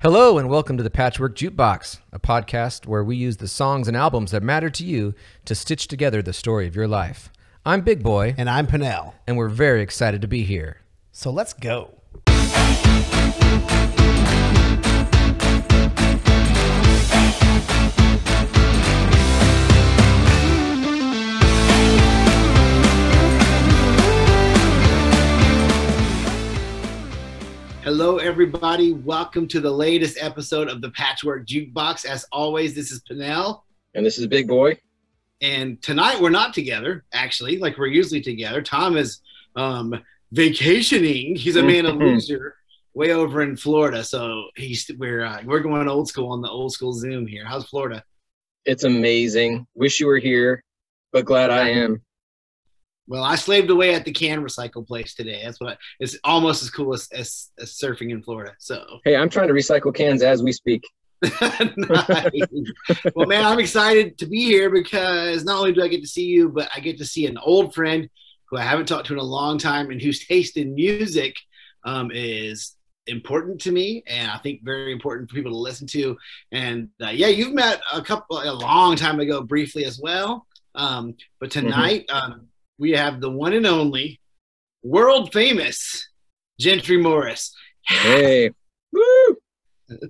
Hello, and welcome to the Patchwork Jukebox, a podcast where we use the songs and albums that matter to you to stitch together the story of your life. I'm Big Boy, And I'm Pinnell. and we're very excited to be here. So let's go. Hello, everybody. Welcome to the latest episode of the Patchwork Jukebox. As always, this is Pinnell. And this is Big Boy. And tonight we're not together, actually, like we're usually together. Tom is um, vacationing. He's a man of leisure way over in Florida. So he's we're uh, we're going old school on the old school Zoom here. How's Florida? It's amazing. Wish you were here, but glad I am. Well, I slaved away at the can recycle place today. That's what I, it's almost as cool as, as, as surfing in Florida. So Hey, I'm trying to recycle cans as we speak. well, man, I'm excited to be here because not only do I get to see you, but I get to see an old friend who I haven't talked to in a long time and whose taste in music um, is important to me and I think very important for people to listen to. And uh, yeah, you've met a couple a long time ago briefly as well. Um, but tonight um, we have the one and only world famous Gentry Morris. Hey. Woo!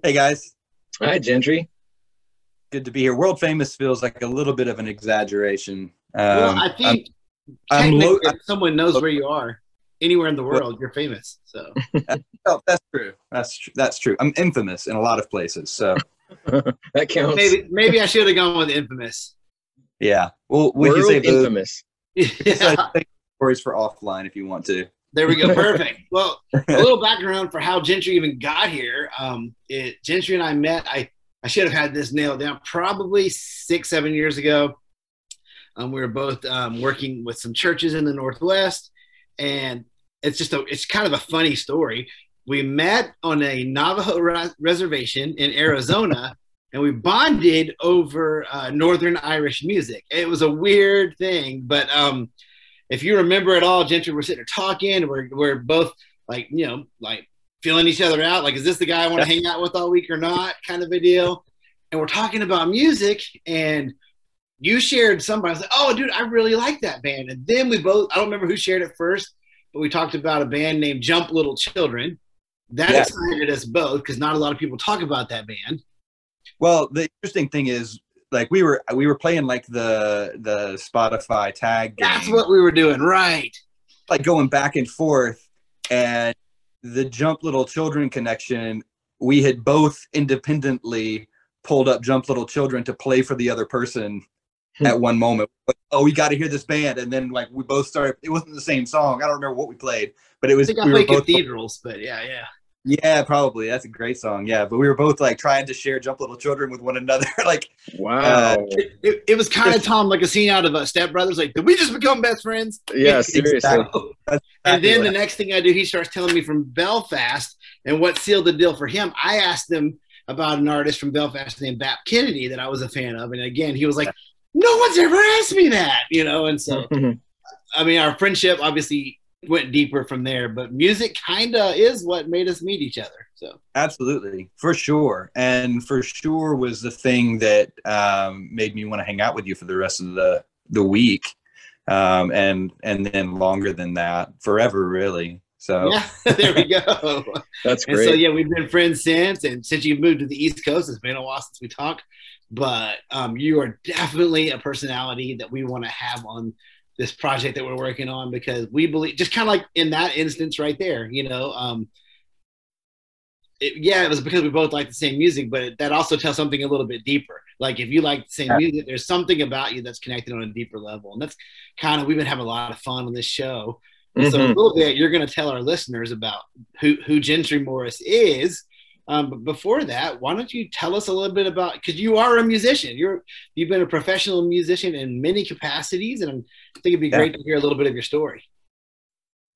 Hey guys, Hi, Gentry. good to be here. World famous feels like a little bit of an exaggeration. Um, well, I think I'm technically, lo- if someone knows where you are anywhere in the world, you're famous. So oh, that's true. That's tr- that's true. I'm infamous in a lot of places. So That counts. maybe maybe I should have gone with infamous. yeah, well, we World can save those infamous. Yeah, stories for offline if you want to. there we go. Perfect. Well, a little background for how Gentry even got here. Um, it, Gentry and I met. I I should have had this nailed down probably six seven years ago. Um, we were both um, working with some churches in the Northwest, and it's just a it's kind of a funny story. We met on a Navajo res- reservation in Arizona, and we bonded over uh, Northern Irish music. It was a weird thing, but um, if you remember at all, Gentry, we're sitting there talking. We're we're both like you know like feeling each other out. Like, is this the guy I want to hang out with all week or not? Kind of a deal. And we're talking about music, and you shared somebody. I was like, oh, dude, I really like that band. And then we both, I don't remember who shared it first, but we talked about a band named Jump Little Children. That excited us both because not a lot of people talk about that band. Well, the interesting thing is, like we were we were playing like the the Spotify tag game, That's what we were doing, right? like going back and forth, and the Jump Little Children connection. We had both independently pulled up Jump Little Children to play for the other person Hmm. at one moment. Like, oh, we got to hear this band, and then like we both started. It wasn't the same song. I don't remember what we played, but it I was. think I we were played both. Cathedrals, but yeah, yeah. Yeah, probably. That's a great song. Yeah, but we were both like trying to share "Jump Little Children" with one another. like, Wow. Uh, It, it, it was kind of Tom, like a scene out of uh, Step Brothers. Like, did we just become best friends? yeah, seriously. exactly. That's And then the next thing I do, he starts telling me from Belfast and what sealed the deal for him. I asked him about an artist from Belfast named Bap Kennedy that I was a fan of. And again, he was like, no one's ever asked me that, you know? And so, I mean, our friendship obviously went deeper from there, but music kind of is what made us meet each other. So, Absolutely, for sure, and for sure was the thing that um, made me want to hang out with you for the rest of the the week, um, and and then longer than that, forever, really. So yeah, there we go. That's And great. so yeah, we've been friends since. And since you've moved to the East Coast, it's been a while since we talked. But um, you are definitely a personality that we want to have on this project that we're working on because we believe, just kind of like in that instance right there, you know. Um, it, yeah, it was because we both like the same music, but that also tells something a little bit deeper. Like if you like the same music, there's something about you that's connected on a deeper level, and that's kind of we've been having a lot of fun on this show. And So a Mhm. little bit, you're going to tell our listeners about who who Gentry Morris is. Um, but before that, why don't you tell us a little bit about because you are a musician. You're you've been a professional musician in many capacities, and I think it'd be Yeah. great to hear a little bit of your story.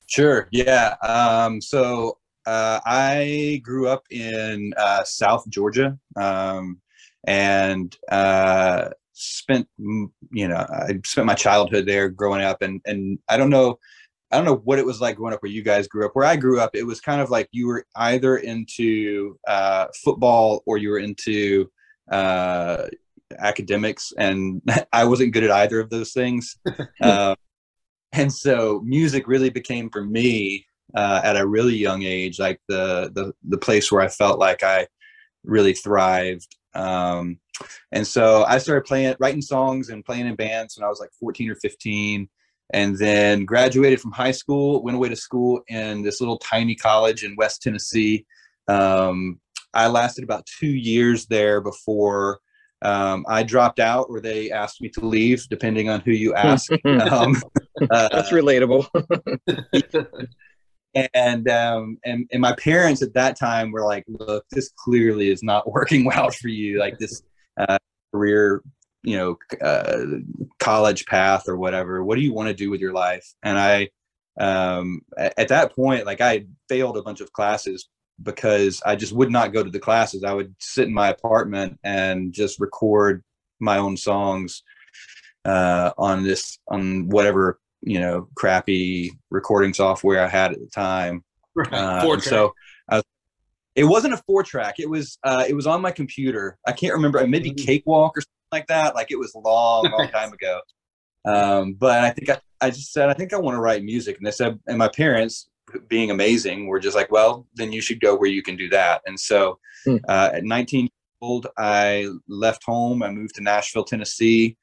Sure. Yeah. Um, so uh, I grew up in uh, South Georgia, um, and uh, spent you know I spent my childhood there growing up, and and I don't know I don't know what it was like growing up where you guys grew up. Where I grew up, it was kind of like you were either into uh, football or you were into uh, academics, and I wasn't good at either of those things. uh, and so music really became for me uh, at a really young age, like the the the place where I felt like I really thrived. Um, and so I started playing, writing songs and playing in bands when I was like 14 or 15 and then graduated from high school went away to school in this little tiny college in west tennessee. Um, i lasted about two years there before um, i dropped out or they asked me to leave depending on who you ask. Um, uh, that's relatable. And um and and my parents at that time were like look this clearly is not working well for you. Like this uh, career you know uh, college path or whatever what do you want to do with your life? And i um at, at that point like i failed a bunch of classes because i just would not go to the classes. I would sit in my apartment and just record my own songs uh on this on whatever you know crappy recording software i had at the time. Uh, so was, it wasn't a four track. It was uh it was on my computer. I can't remember maybe Mhm. cakewalk or something like that like it was long long time ago. Um but i think I, I just said i think i want to write music. And they said and my parents being amazing were just like well then you should go where you can do that. And so Hmm. uh, at 19 years old i left home i moved to nashville tennessee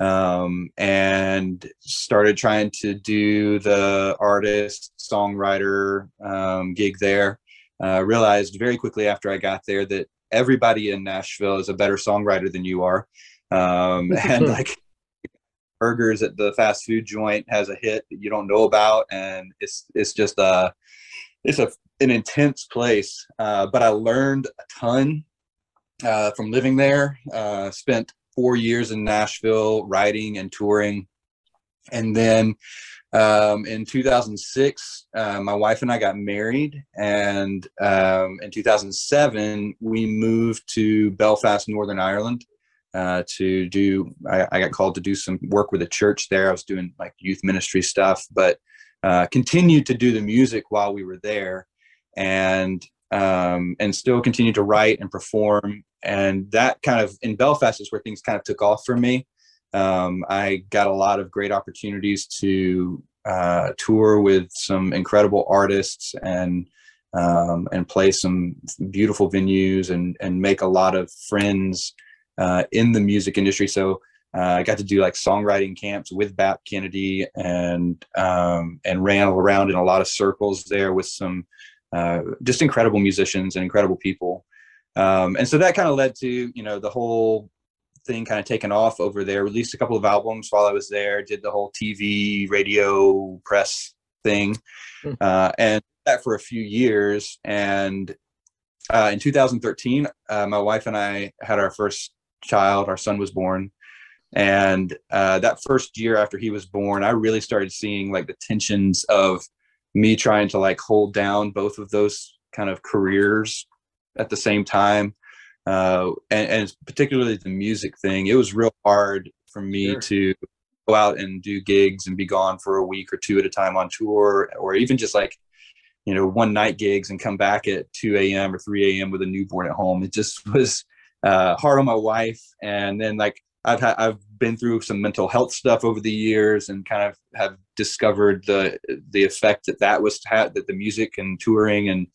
um, and started trying to do the artist songwriter um, gig there. Uh, realized very quickly after i got there that everybody in nashville is a better songwriter than you are um, and like burgers at the fast food joint has a hit that you don't know about and it's it's just a it's a an intense place. Uh, but i learned a ton uh, from living there. Uh, spent four years in nashville writing and touring. And then um, in 2006 uh, my wife and i got married and um, in 2007 we moved to belfast northern ireland uh, to do I, I got called to do some work with a church there. I was doing like youth ministry stuff but uh, continued to do the music while we were there and um, and still continued to write and perform. And that kind of in belfast is where things kind of took off for me. Um, i got a lot of great opportunities to uh, tour with some incredible artists and um, and play some beautiful venues and and make a lot of friends uh, in the music industry. So uh, I got to do like songwriting camps with Bap Kennedy and um, and ran around in a lot of circles there with some uh, just incredible musicians and incredible people. Um, and so that kind of led to you know the whole thing kind of taken off over there. Released a couple of albums while I was there. Did the whole TV, radio, press thing, Hmm. uh, and that for a few years. And uh, in 2013, uh, my wife and I had our first child. Our son was born, and uh, that first year after he was born, I really started seeing like the tensions of me trying to like hold down both of those kind of careers at the same time, uh, and, and particularly the music thing. It was real hard for me Sure. to go out and do gigs and be gone for a week or two at a time on tour, or even just like you know one night gigs and come back at 2 a.m or 3 a.m with a newborn at home it just was uh, hard on my wife and then like i've had i've been through some mental health stuff over the years and kind of have discovered the the effect that that was had that the music and touring and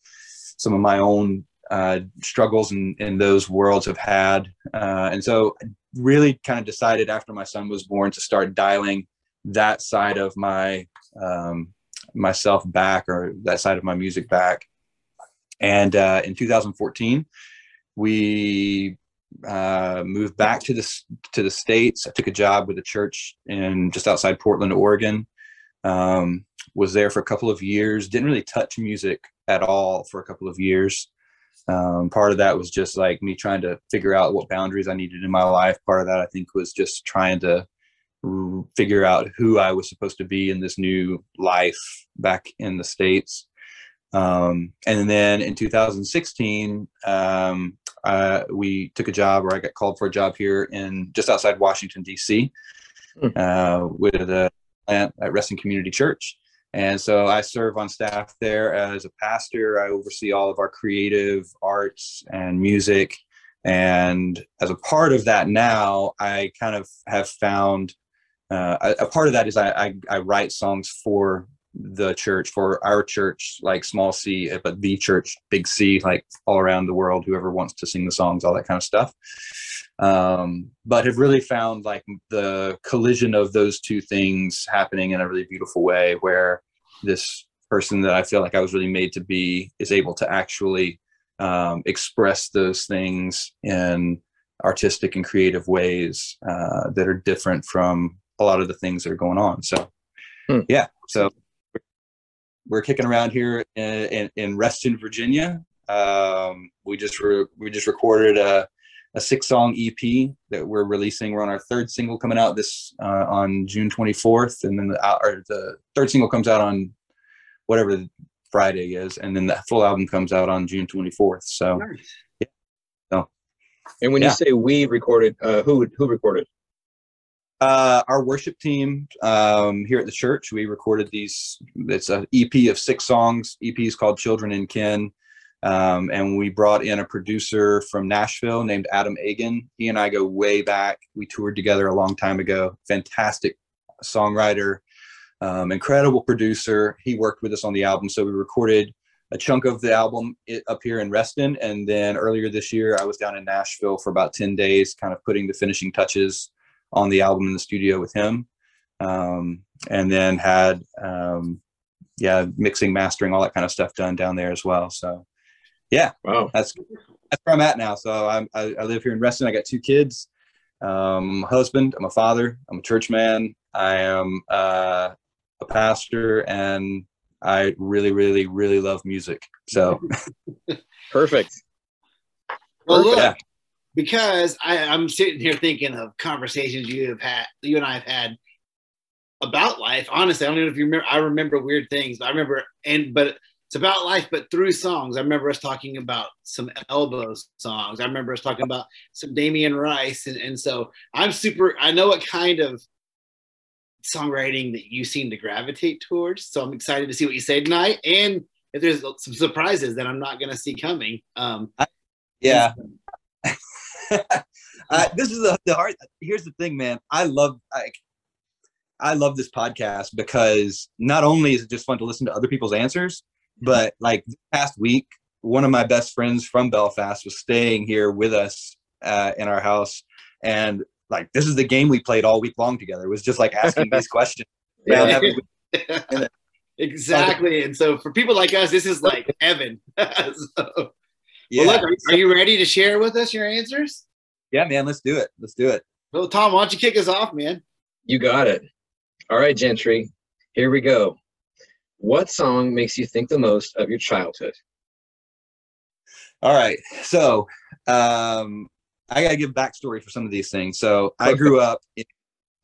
some of my own uh, struggles in in those worlds have had uh, and so I really kind of decided after my son was born to start dialing that side of my um, myself back or that side of my music back. And uh, in 2014, we uh, moved back to the to the states. I took a job with a church in just outside Portland, Oregon. Um, was there for a couple of years. Didn't really touch music at all for a couple of years. Um, part of that was just like me trying to figure out what boundaries I needed in my life. Part of that I think was just trying to figure out who I was supposed to be in this new life back in the States. Um, and then in 2016, um, uh, we took a job or I got called for a job here in just outside Washington, D.C. Hmm. Uh, with a plant at Resting Community Church. And so I serve on staff there as a pastor. I oversee all of our creative arts and music. And as a part of that now, I kind of have found uh, a, a, part of that is I, I, I write songs for the church, for our church, like small c, but the church, big C, like all around the world, whoever wants to sing the songs, all that kind of stuff. Um, but have really found like the collision of those two things happening in a really beautiful way where this person that I feel like I was really made to be is able to actually um, express those things in artistic and creative ways uh, that are different from a lot of the things that are going on. So, hmm. yeah, so we're kicking around here in, in, in Reston, Virginia. Um, we just re- we just recorded a, a six song EP that we're releasing. We're on our third single coming out this uh, on June 24th, and then the, uh, the third single comes out on whatever Friday is, and then the full album comes out on June 24th. So, nice. yeah. So, and when yeah. you say we recorded, uh, who who recorded? Uh, our worship team um, here at the church, we recorded these. It's an EP of six songs. EP is called "Children in Kin," um, and we brought in a producer from Nashville named Adam Agan. He and I go way back. We toured together a long time ago. Fantastic songwriter, um, incredible producer. He worked with us on the album, so we recorded a chunk of the album up here in Reston, and then earlier this year, I was down in Nashville for about ten days, kind of putting the finishing touches on the album in the studio with him, um, and then had um, yeah mixing, mastering, all that kind of stuff done down there as well. So yeah, wow, that's that's where I'm at now. So I'm, I, I live here in Reston. I got two kids. Um, husband. I'm a father. I'm a church man. I am uh, a pastor, and I really, really, really love music. So perfect. Well, look, yeah because I, I'm sitting here thinking of conversations you have had, you and I have had about life. Honestly, I don't know if you remember. I remember weird things. I remember, and but it's about life, but through songs. I remember us talking about some Elbows songs. I remember us talking about some Damien Rice, and, and so I'm super. I know what kind of songwriting that you seem to gravitate towards. So I'm excited to see what you say tonight, and if there's some surprises that I'm not going to see coming. Um, yeah. uh, this is the, the hard. Here's the thing, man. I love like I love this podcast because not only is it just fun to listen to other people's answers, but like past week, one of my best friends from Belfast was staying here with us uh, in our house, and like this is the game we played all week long together. It was just like asking these questions. Yeah. exactly. And so for people like us, this is like heaven. so, yeah. Well, look, are, are, you ready to share with us your answers? Yeah, man. Let's do it. Let's do it. Well, Tom, why don't you kick us off, man? You got it. All right, Gentry. Here we go. What song makes you think the most of your childhood? All right. So, um, I gotta give backstory for some of these things. So, I grew up. In,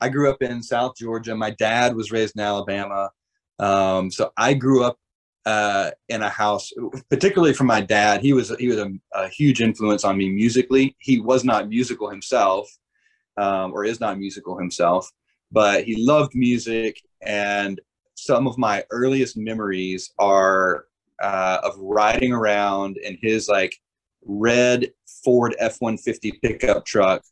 I grew up in South Georgia. My dad was raised in Alabama. Um, so I grew up uh, in a house, particularly from my dad. He was he was a, a huge influence on me musically. He was not musical himself, um, or is not musical himself, but he loved music. And some of my earliest memories are uh, of riding around in his like red Ford F one fifty pickup truck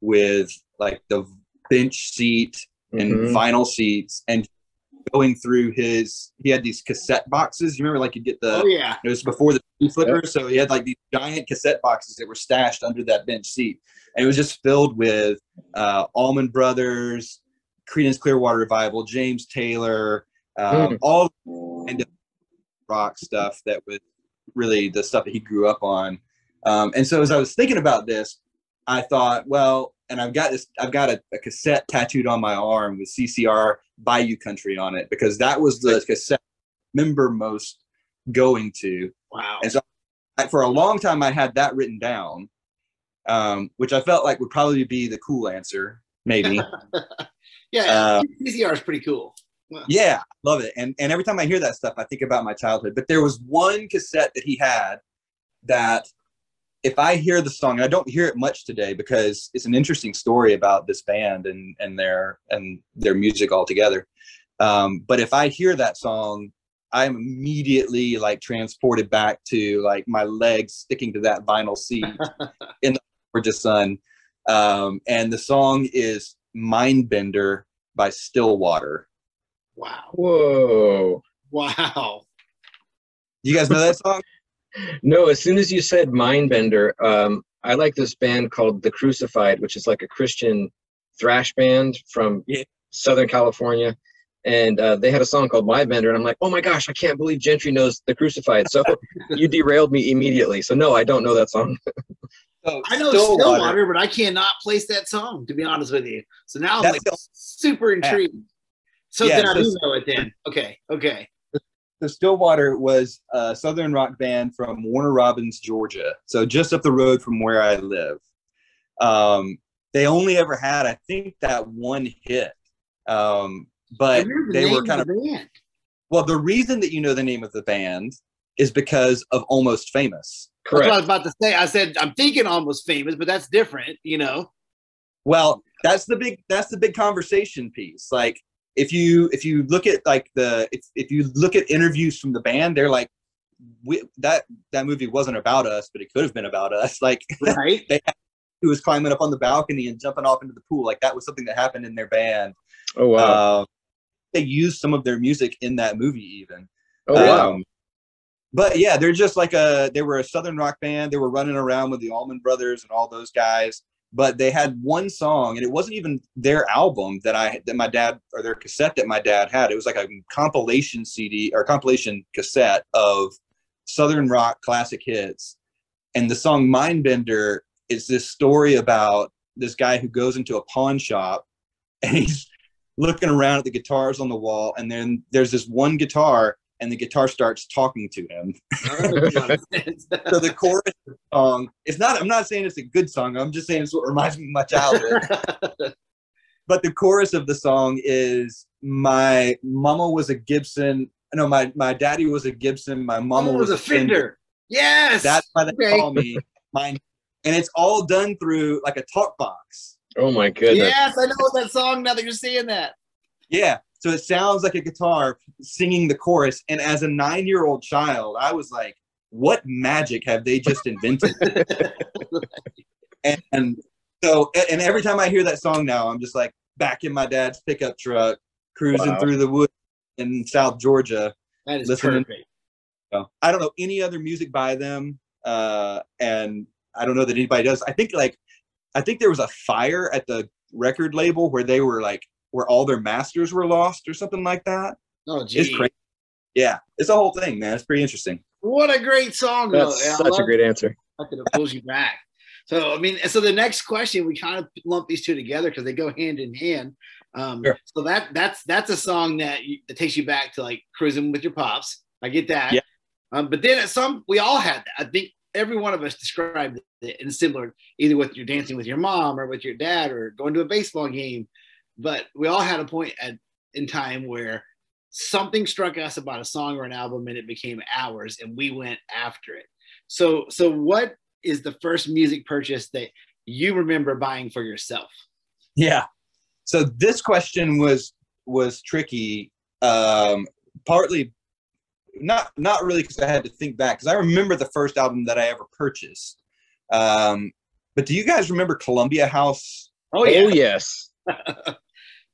with like the bench seat and mm-hmm. vinyl seats and going through his he had these cassette boxes you remember like you'd get the oh yeah it was before the flipper yep. so he had like these giant cassette boxes that were stashed under that bench seat and it was just filled with uh allman brothers creedence clearwater revival james taylor um, mm. all kind of rock stuff that was really the stuff that he grew up on um, and so as i was thinking about this i thought well and I've got this, I've got a, a, cassette tattooed on my arm with CCR Bayou Country on it because that was the cassette member most going to. Wow. And so I, for a long time, I had that written down, um, which I felt like would probably be the cool answer, maybe. yeah, uh, CCR is pretty cool. Yeah, love it. And and every time I hear that stuff, I think about my childhood. But there was one cassette that he had that if I hear the song, and I don't hear it much today because it's an interesting story about this band and and their and their music altogether. Um, but if I hear that song, I'm immediately like transported back to like my legs sticking to that vinyl seat in the Georgia sun. Um, and the song is Mindbender by Stillwater. Wow. Whoa. Wow. You guys know that song? No, as soon as you said Mindbender, um, I like this band called The Crucified, which is like a Christian thrash band from Yeah. Southern California. And uh, they had a song called Mindbender, and I'm like, oh my gosh, I can't believe Gentry knows The Crucified. So you derailed me immediately. So no, I don't know that song. So I know Stillwater, but I cannot place that song, to be honest with you. So now I'm like the- super intrigued. So Yeah, then I so- do know it then. Okay. Okay. So Stillwater was a southern rock band from Warner Robins, Georgia. So just up the road from where I live. Um, they only ever had, I think, that one hit. Um, but the they were kind of the band. well. The reason that you know the name of the band is because of Almost Famous. That's what I was about to say. I said I'm thinking almost famous, but that's different, you know. Well, that's the big that's the big conversation piece. Like if you if you look at like the if, if you look at interviews from the band, they're like we, that that movie wasn't about us, but it could have been about us. Like Right? who was climbing up on the balcony and jumping off into the pool. Like that was something that happened in their band. Oh wow. Uh, they used some of their music in that movie even. oh wow. Um, but yeah, they're just like a they were a southern rock band. They were running around with the Allman Brothers and all those guys. But they had one song, and it wasn't even their album that I that my dad or their cassette that my dad had. It was like a compilation CD or compilation cassette of southern rock classic hits. And the song Mindbender is this story about this guy who goes into a pawn shop and he's looking around at the guitars on the wall, and then there's this one guitar, and the guitar starts talking to him. So the chorus of the song, it's not. I'm not saying it's a good song. I'm just saying it's what reminds me of my childhood. but the chorus of the song is my mama was a Gibson. No, my my daddy was a Gibson. My mama Mama was a Fender. Yes. That's why they Okay. call me mine. And it's all done through like a talk box. Oh my goodness. Yes, I know that song now that you're saying that. Yeah. So it sounds like a guitar singing the chorus. And as a nine year old child, I was like, what magic have they just invented? and, and so, and every time I hear that song now, I'm just like back in my dad's pickup truck, cruising Wow. through the woods in South Georgia. That is Listening. perfect. So, I don't know any other music by them. Uh, and I don't know that anybody does. I think like, I think there was a fire at the record label where they were like, where all their masters were lost or something like that. Oh, It's crazy. Yeah, it's a whole thing, man. It's pretty interesting. What a great song, though. That's And such a love great answer. fact that it pulls you back. So, I mean, so the next question, we kind of lump these two together because they go hand in hand. Um, Sure. So that that's that's a song that you, that takes you back to like cruising with your pops. I get that. Yeah. Um, but then at some, we all had that. I think every one of us described it in similar, either with your dancing with your mom or with your dad or going to a baseball game. But we all had a point at in time where something struck us about a song or an album and it became ours and we went after it. So so what is the first music purchase that you remember buying for yourself? Yeah. So this question was was tricky. Um, partly, not not really because I had to think back because I remember the first album that I ever purchased. Um, but do you guys remember Columbia House? Oh yeah, Oh yes.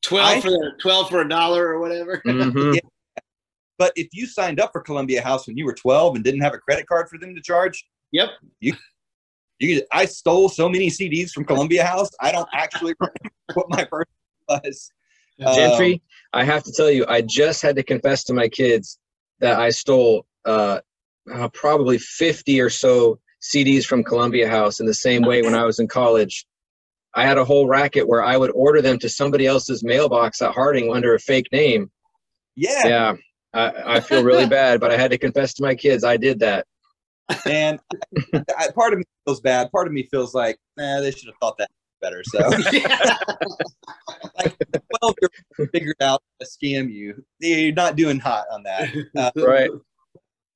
12 I- for 12 for a dollar or whatever. Mhm. But if you signed up for Columbia House when you were 12 and didn't have a credit card for them to charge, Yep. you could, I stole so many CDs from Columbia House. I don't actually remember what my first was. Um, Gentry, I have to tell you, I just had to confess to my kids that I stole uh, uh, probably 50 or so CDs from Columbia House in the same way when I was in college. I had a whole racket where I would order them to somebody else's mailbox at Harding under a fake name. yeah, Yeah, I, I feel really bad, but I had to confess to my kids I did that. and I, I- part of me feels bad. Part of me feels like, nah, they should have thought that better. So, Yeah. well, you're figured out to scam you. You're not doing hot on that. Uh, Right.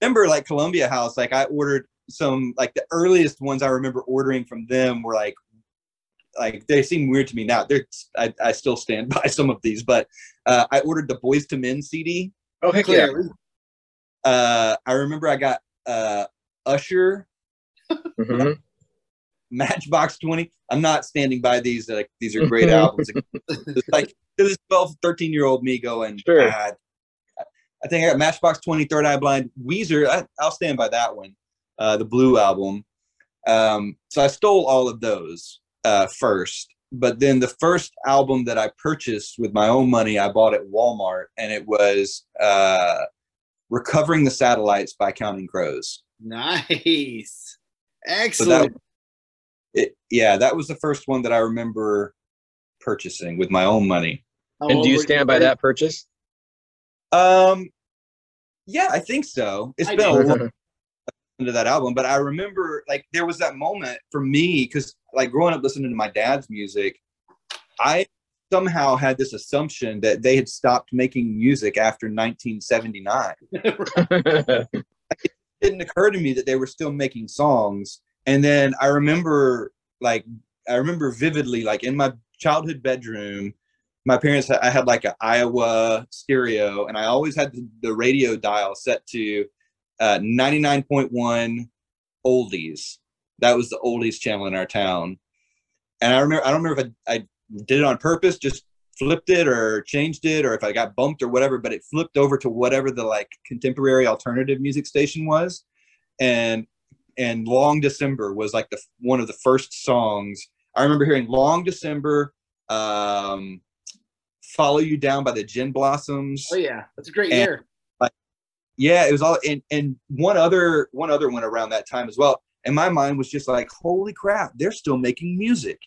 remember, like Columbia House, like I ordered some, like the earliest ones I remember ordering from them were like like they seem weird to me now. They're I, I still stand by some of these, but uh, I ordered the Boyz II Men CD. Oh heck yeah! Uh, I remember I got uh, Usher, Mhm. Matchbox 20. I'm not standing by these. Like these are great albums. It's like this 12, 13 year old me going, Sure. "Ah, I think I got Matchbox 20, Third Eye Blind, Weezer. I, I'll stand by that one, uh, the Blue album. Um, so I stole all of those uh, first. But then the first album that I purchased with my own money, I bought at Walmart, and it was uh, Recovering the Satellites by Counting Crows. Nice. So that, Excellent. it, yeah, that was the first one that I remember purchasing with my own money. How And do you were stand by that purchase? Um, yeah, I think so. It's I been a do. long into that album, but I remember like there was that moment for me because like growing up listening to my dad's music, I somehow had this assumption that they had stopped making music after 1979. It didn't occur to me that they were still making songs. And then I remember like I remember vividly like in my childhood bedroom, my parents I had like an Aiwa stereo, and I always had the, the radio dial set to uh, 99.1 oldies. That was the oldies channel in our town. And I remember I don't remember if I, I did it on purpose, just flipped it or changed it, or if I got bumped or whatever, but it flipped over to whatever the like contemporary alternative music station was. And and Long December was like the one of the first songs. I remember hearing Long December, um, Follow You Down by the Gin Blossoms. Oh yeah, that's a great And- year. Yeah, it was all and and one other one other one around that time as well. And my mind was just like, holy crap, they're still making music.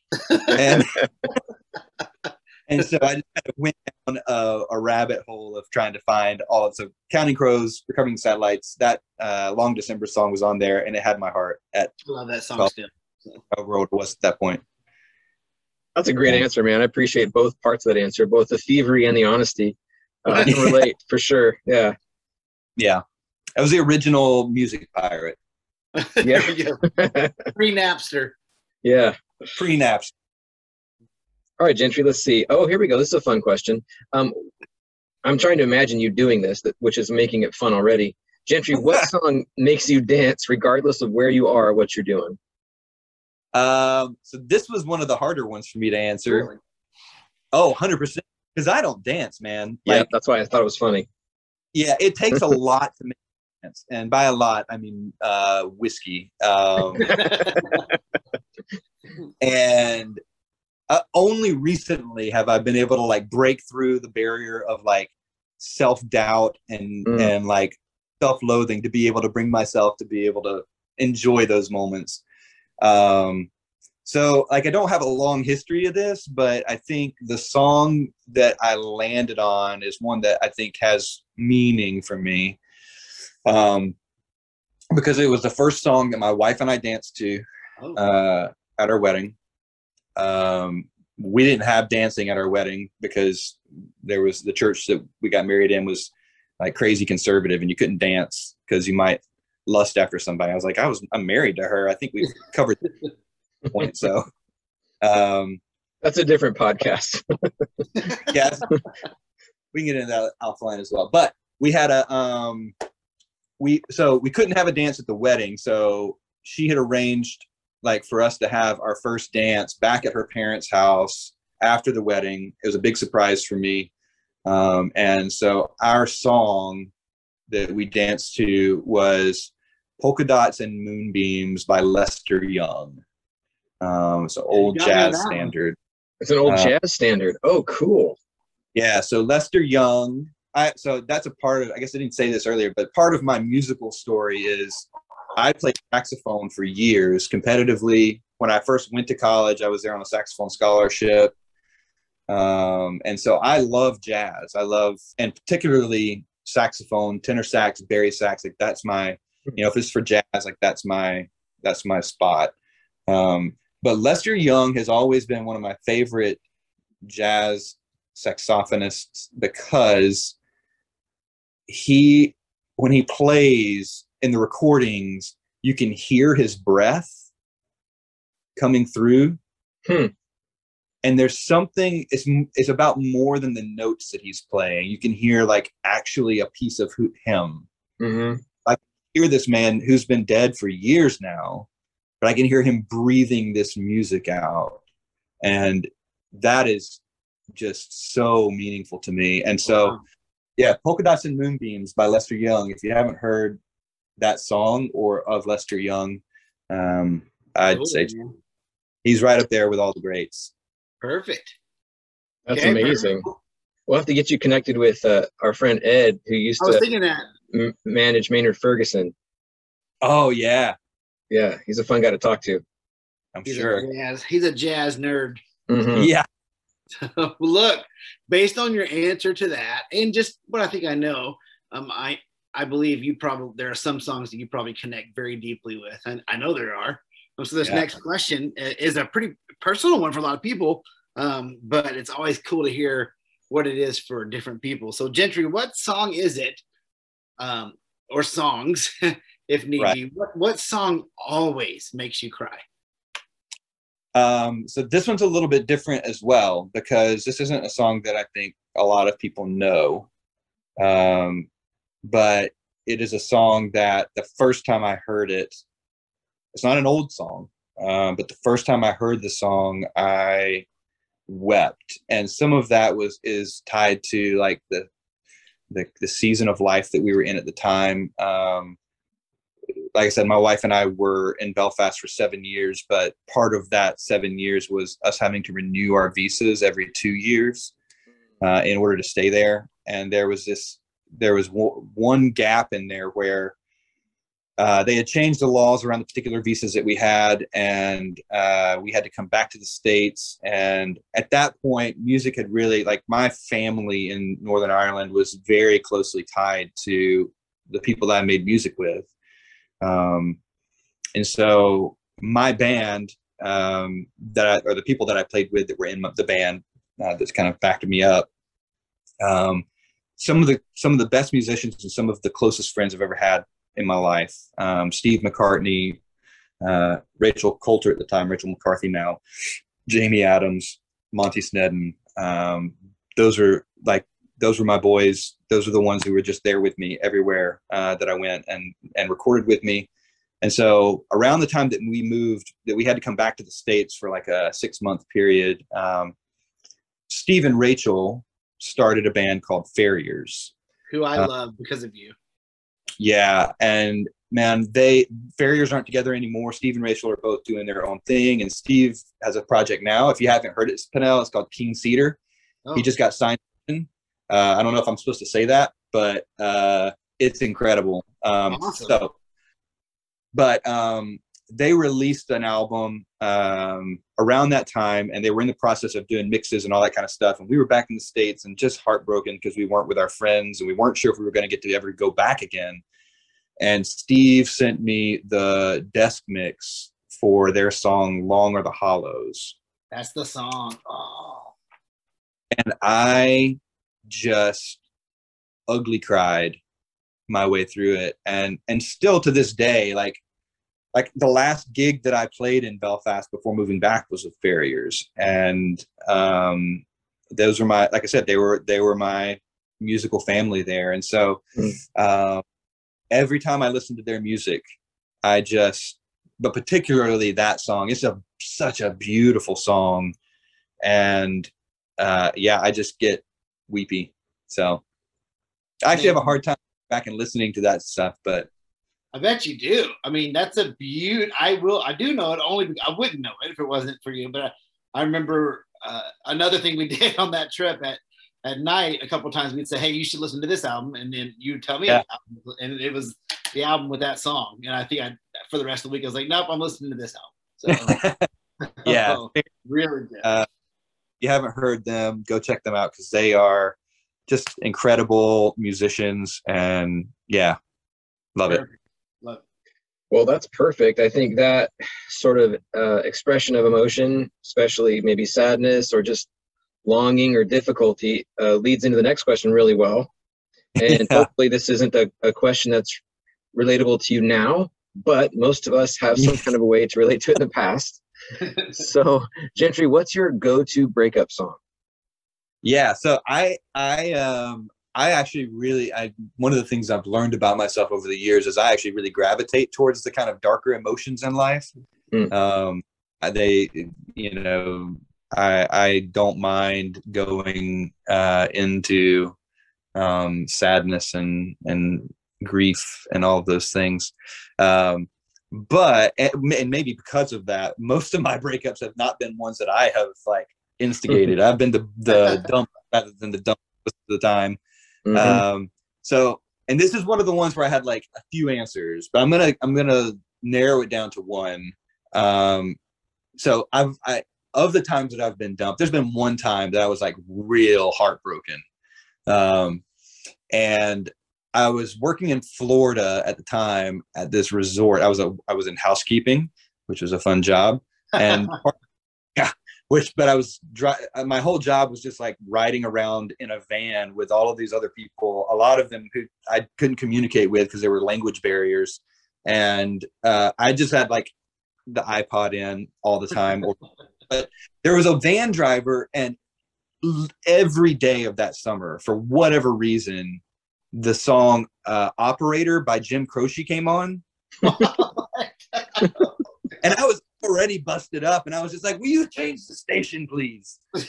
and and so I just kind of went down a, a rabbit hole of trying to find all of so Counting Crows, Recovering Satellites. That uh, Long December song was on there, and it had my heart at I love that song Well- still. however old it was at that point. That's a great answer, man. I appreciate both parts of that answer, both the thievery and the honesty. Uh, I can relate for sure. Yeah. Yeah, I was the original music pirate, Yeah. There you go. Free Napster. yeah. Pre Napster. All right, Gentry, let's see. Oh, here we go. This is a fun question. Um, I'm trying to imagine you doing this, which is making it fun already. Gentry, what song makes you dance regardless of where you are or what you're doing? Um, so this was one of the harder ones for me to answer. Really? Oh, 100 percent, because I don't dance, man. Yeah, that's why I thought it was funny. Yeah, it takes a lot to make dance, and by a lot, I mean uh, whiskey. Um, and uh, only recently have I been able to like break through the barrier of like self doubt and Mm. and like self loathing to be able to bring myself to be able to enjoy those moments. Um, so like I don't have a long history of this, but I think the song that I landed on is one that I think has meaning for me. Um, because it was the first song that my wife and I danced to Oh, uh, at our wedding. Um, we didn't have dancing at our wedding because there was the church that we got married in was like crazy conservative, and you couldn't dance because you might lust after somebody. I was like, I was, I'm married to her. I think we've covered point. So, um, That's a different podcast. yeah, we can get into that offline as well. But we had a um, we so we couldn't have a dance at the wedding, so she had arranged like for us to have our first dance back at her parents' house after the wedding. It was a big surprise for me, um, and so our song that we danced to was "Polka Dots and Moonbeams" by Lester Young. Um, it's an old got me on jazz standard. It's an old Uh, jazz standard. Oh, cool. Yeah, so Lester Young. I so that's a part of I guess I didn't say this earlier, but part of my musical story is I played saxophone for years competitively. When I first went to college, I was there on a saxophone scholarship. Um, and so I love jazz. I love and particularly saxophone, tenor sax, bari sax, like that's my you know, if it's for jazz, like that's my that's my spot. Um, but Lester Young has always been one of my favorite jazz saxophonists because he when he plays in the recordings you can hear his breath coming through Hmm. and there's something it's it's about more than the notes that he's playing you can hear like actually a piece of him Mm-hmm. hear this man who's been dead for years now but i can hear him breathing this music out and that is just so meaningful to me and so Wow. yeah polka dots and moonbeams by lester young if you haven't heard that song or of lester young um i'd Cool, say man. he's right up there with all the greats perfect. That's Okay, amazing. perfect. We'll have to get you connected with uh, our friend Ed, who used I was to thinking that. m- manage Maynard Ferguson. oh yeah Yeah, he's a fun guy to talk to. i'm He's sure a jazz. He's a jazz nerd. Mhm. yeah Well, Look, based on your answer to that, and just what I think I know, um, I I believe you probably there are some songs that you probably connect very deeply with, and I know there are. Um, So this Yeah. next question is a pretty personal one for a lot of people, um, but it's always cool to hear what it is for different people. So Gentry, what song is it, um, or songs, if need Right. be? What what song always makes you cry? Um, so this one's a little bit different as well because this isn't a song that I think a lot of people know. Um, but it is a song that the first time I heard it, it's not an old song, um, but the first time I heard the song, I wept, and some of that was is tied to like the the, the season of life that we were in at the time. Um, like I said, my wife and I were in Belfast for seven years, but part of that seven years was us having to renew our visas every two years uh, in order to stay there. And there was this, there was w- one gap in there where uh, they had changed the laws around the particular visas that we had, and uh, we had to come back to the states. And at that point, music had really, like, my family in Northern Ireland was very closely tied to the people that I made music with. Um, and so my band um, that I, or the people that I played with that were in the band uh, that's kind of backed me up. Um, some of the some of the best musicians and some of the closest friends I've ever had in my life. Um, Steve McCartney, uh, Rachel Coulter at the time, Rachel McCarthy now, Jamie Adams, Monty Snedden. Um, those are like those were my boys. Those are the ones who were just there with me everywhere uh, that I went and and recorded with me. And so around the time that we moved, that we had to come back to the states for like a six month period. Um, Steve and Rachel started a band called Farriers. Who I Uh, love because of you. Yeah, and man, they Farriers aren't together anymore. Steve and Rachel are both doing their own thing, and Steve has a project now. If you haven't heard it, Pinnell, it's called King Cedar. Oh, He just got signed. Uh, I don't know if I'm supposed to say that, but uh, it's incredible. Um, Awesome. So, but um, they released an album um, around that time, and they were in the process of doing mixes and all that kind of stuff. And we were back in the states and just heartbroken because we weren't with our friends, and we weren't sure if we were going to get to ever go back again. And Steve sent me the desk mix for their song "Long Are the Hollows." that's the song. Oh, and I just ugly cried my way through it. And and still to this day like like the last gig that I played in Belfast before moving back was with Farriers. And um those were my like I said they were they were my musical family there. And so Mm. uh, every time I listen to their music I just but particularly that song it's a such a beautiful song. And uh, yeah, I just get weepy. So I actually have a hard time back and listening to that stuff, but I bet you do. I mean, that's a beaut. I will. I do know it. Only I wouldn't know it if it wasn't for you. But I, I remember uh, another thing we did on that trip at at night. A couple times we'd say, "Hey, you should listen to this album," and then you'd tell me, Yeah. it. and it was the album with that song. And I think I for the rest of the week I was like, "Nope, I'm listening to this album." So yeah, really good. Uh, you haven't heard them, go check them out because they are just incredible musicians and yeah, love it. Love it. Well, that's perfect. I think that sort of uh, expression of emotion, especially maybe sadness or just longing or difficulty, uh, leads into the next question really well. And Yeah. hopefully, this isn't a, a question that's relatable to you now, but most of us have some kind of a way to relate to it in the past. So, Gentry, what's your go-to breakup song? Yeah, so I I um I actually really I one of the things I've learned about myself over the years is I actually really gravitate towards the kind of darker emotions in life. Mm. Um, they you know I I don't mind going uh, into um, sadness and and grief and all of those things. Um, but and maybe because of that, most of my breakups have not been ones that I have like instigated. I've been the the dump rather than the dump most of the time. Mhm. Um, so, and this is one of the ones where I had like a few answers, but I'm gonna I'm gonna narrow it down to one. Um, so I've I of the times that I've been dumped, there's been one time that I was like real heartbroken. Um, and I was working in Florida at the time at this resort. I was a I was in housekeeping, which was a fun job, and yeah, which but I was dri- uh, my whole job was just like riding around in a van with all of these other people. A lot of them who I couldn't communicate with because there were language barriers, and uh, I just had like the iPod in all the time. But there was a van driver, and every day of that summer, for whatever reason, the song uh, "Operator" by Jim Croce came on, and I was already busted up, and I was just like, "Will you change the station, please?"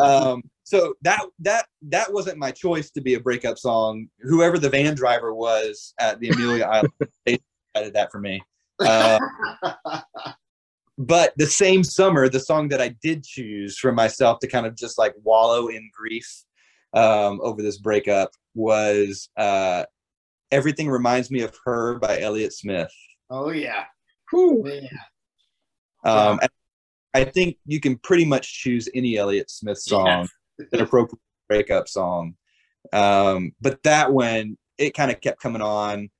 um, so that that that wasn't my choice to be a breakup song. Whoever the van driver was at the Amelia Island, they decided that for me. Uh, but the same summer, the song that I did choose for myself to kind of just like wallow in grief um, over this breakup was uh, "Everything Reminds Me of Her" by Elliott Smith. oh yeah. Whew. yeah. Um, and I think you can pretty much choose any Elliott Smith song, an appropriate breakup song. Um, but that one, it kind of kept coming on.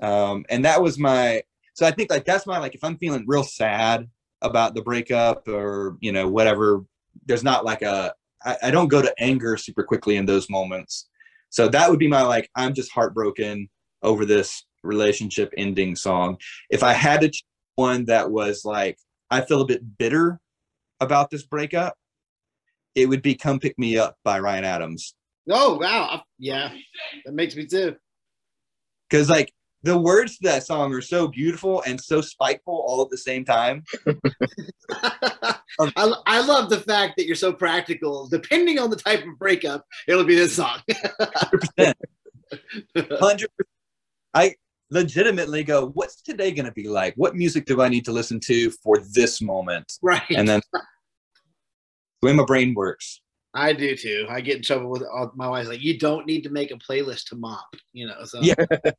Um, and that was my, so I think like that's my, like, if I'm feeling real sad about the breakup or, you know, whatever, there's not like a, I, I don't go to anger super quickly in those moments. So that would be my, like, I'm just heartbroken over this relationship ending song. If I had to choose one that was like, I feel a bit bitter about this breakup, it would be Come Pick Me Up by Ryan Adams. Oh wow. Yeah. That makes me too. Because, like, the words to that song are so beautiful and so spiteful all at the same time. I, I love the fact that you're so practical. Depending on the type of breakup, it'll be this song. 100%. 100%. I legitimately go, What's today going to be like? What music do I need to listen to for this moment? right. And then the way my brain works. I do too. I get in trouble with all, my wife's like, you don't need to make a playlist to mop, you know. So Yeah.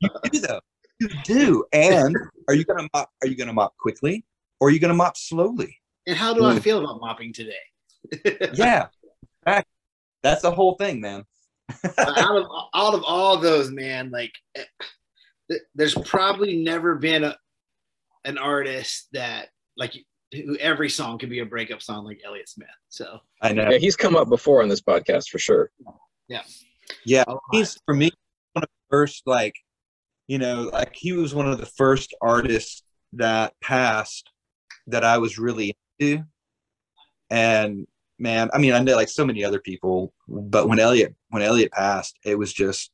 You do though. You do. And are you gonna mop are you gonna mop quickly or are you gonna mop slowly? and how do I feel about mopping today? Yeah. That's the whole thing, man. out of out of all those, man, like eh, there's probably never been a an artist that like who every song could be a breakup song like Elliott Smith. So I know. Yeah, he's come up before on this podcast for sure. Yeah. yeah. Oh, he's for me one of the first like, you know, like he was one of the first artists that passed that I was really into. And man, I mean, I know like so many other people, but when Elliot when Elliot passed, it was just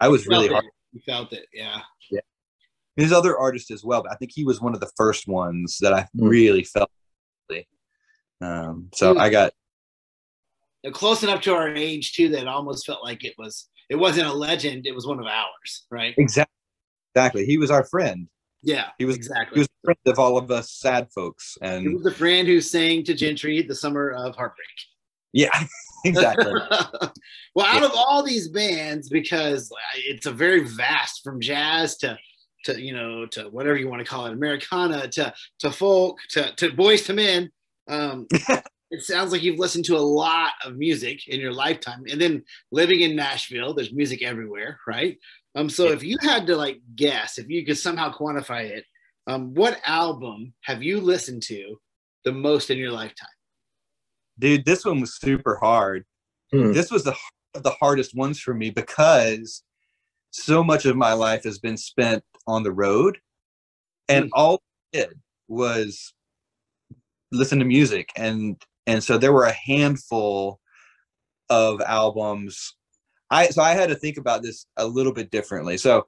I was really Felt hard. it. You felt it, yeah. There's other artists as well, but I think he was one of the first ones that I Mm. really felt. Um, so I got They're close enough to our age too that it almost felt like it was it wasn't a legend, it was one of ours, right? exactly exactly. He was our friend. Yeah, He was exactly. He was a friend of all of us sad folks, and He was the friend who sang to Gentry the summer of heartbreak. yeah, exactly. well, out of all these bands, because it's a very vast from jazz to to you know to whatever you want to call it, Americana to to folk to to Boyz II Men. Um, it sounds like you've listened to a lot of music in your lifetime, and then living in Nashville, there's music everywhere, right? Um, so if you had to like guess, if you could somehow quantify it, um, what album have you listened to the most in your lifetime? dude this one was super hard Hmm. this was the the hardest ones for me because so much of my life has been spent on the road and Mm. all I did was listen to music and and so there were a handful of albums i so i had to think about this a little bit differently so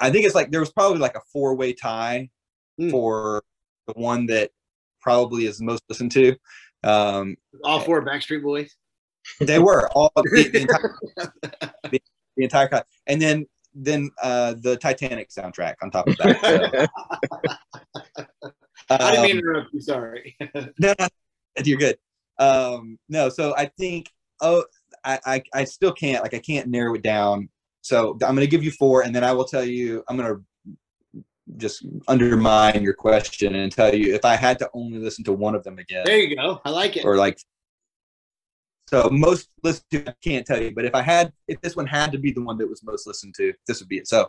i think it's like there was probably like a four-way tie Mm. for the one that probably is most listened to um All four Backstreet Boys. they were all the, the entire the, the entire and then then uh the titanic soundtrack on top of that so, I didn't mean um, to interrupt you. Sorry. no, no, you're good. Um, no, so I think oh, I, I I still can't like I can't narrow it down. So I'm gonna give you four, and then I will tell you I'm gonna just undermine your question and tell you if I had to only listen to one of them again, there you go. I like it. or like. So most listened to, I can't tell you, but if I had, if this one had to be the one that was most listened to, this would be it. So,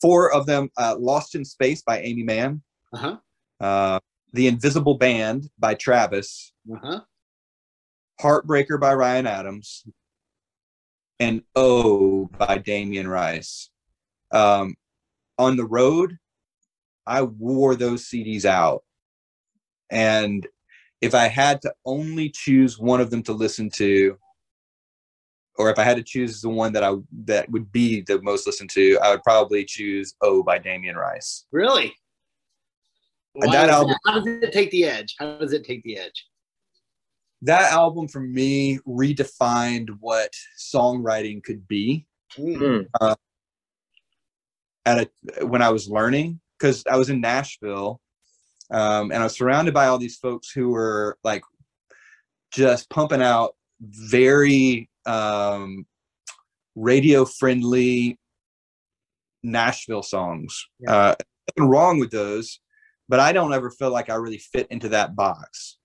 four of them: uh, "Lost in Space" by Aimee Mann, Uh huh. uh, "The Invisible Band" by Travis, Uh huh. Heartbreaker by Ryan Adams, and Oh by Damien Rice. Um, on the road, I wore those CDs out. And if I had to only choose one of them to listen to, or if I had to choose the one that I that would be the most listened to, I would probably choose Oh by Damien Rice. Really? And Why that is album- How does it take the edge? How does it take the edge? That album for me redefined what songwriting could be. Mm. Hmm. at a when I was learning because I was in Nashville um, and I was surrounded by all these folks who were like just pumping out very um, radio friendly Nashville songs. Yeah. Uh, nothing wrong with those, but I don't ever feel like I really fit into that box.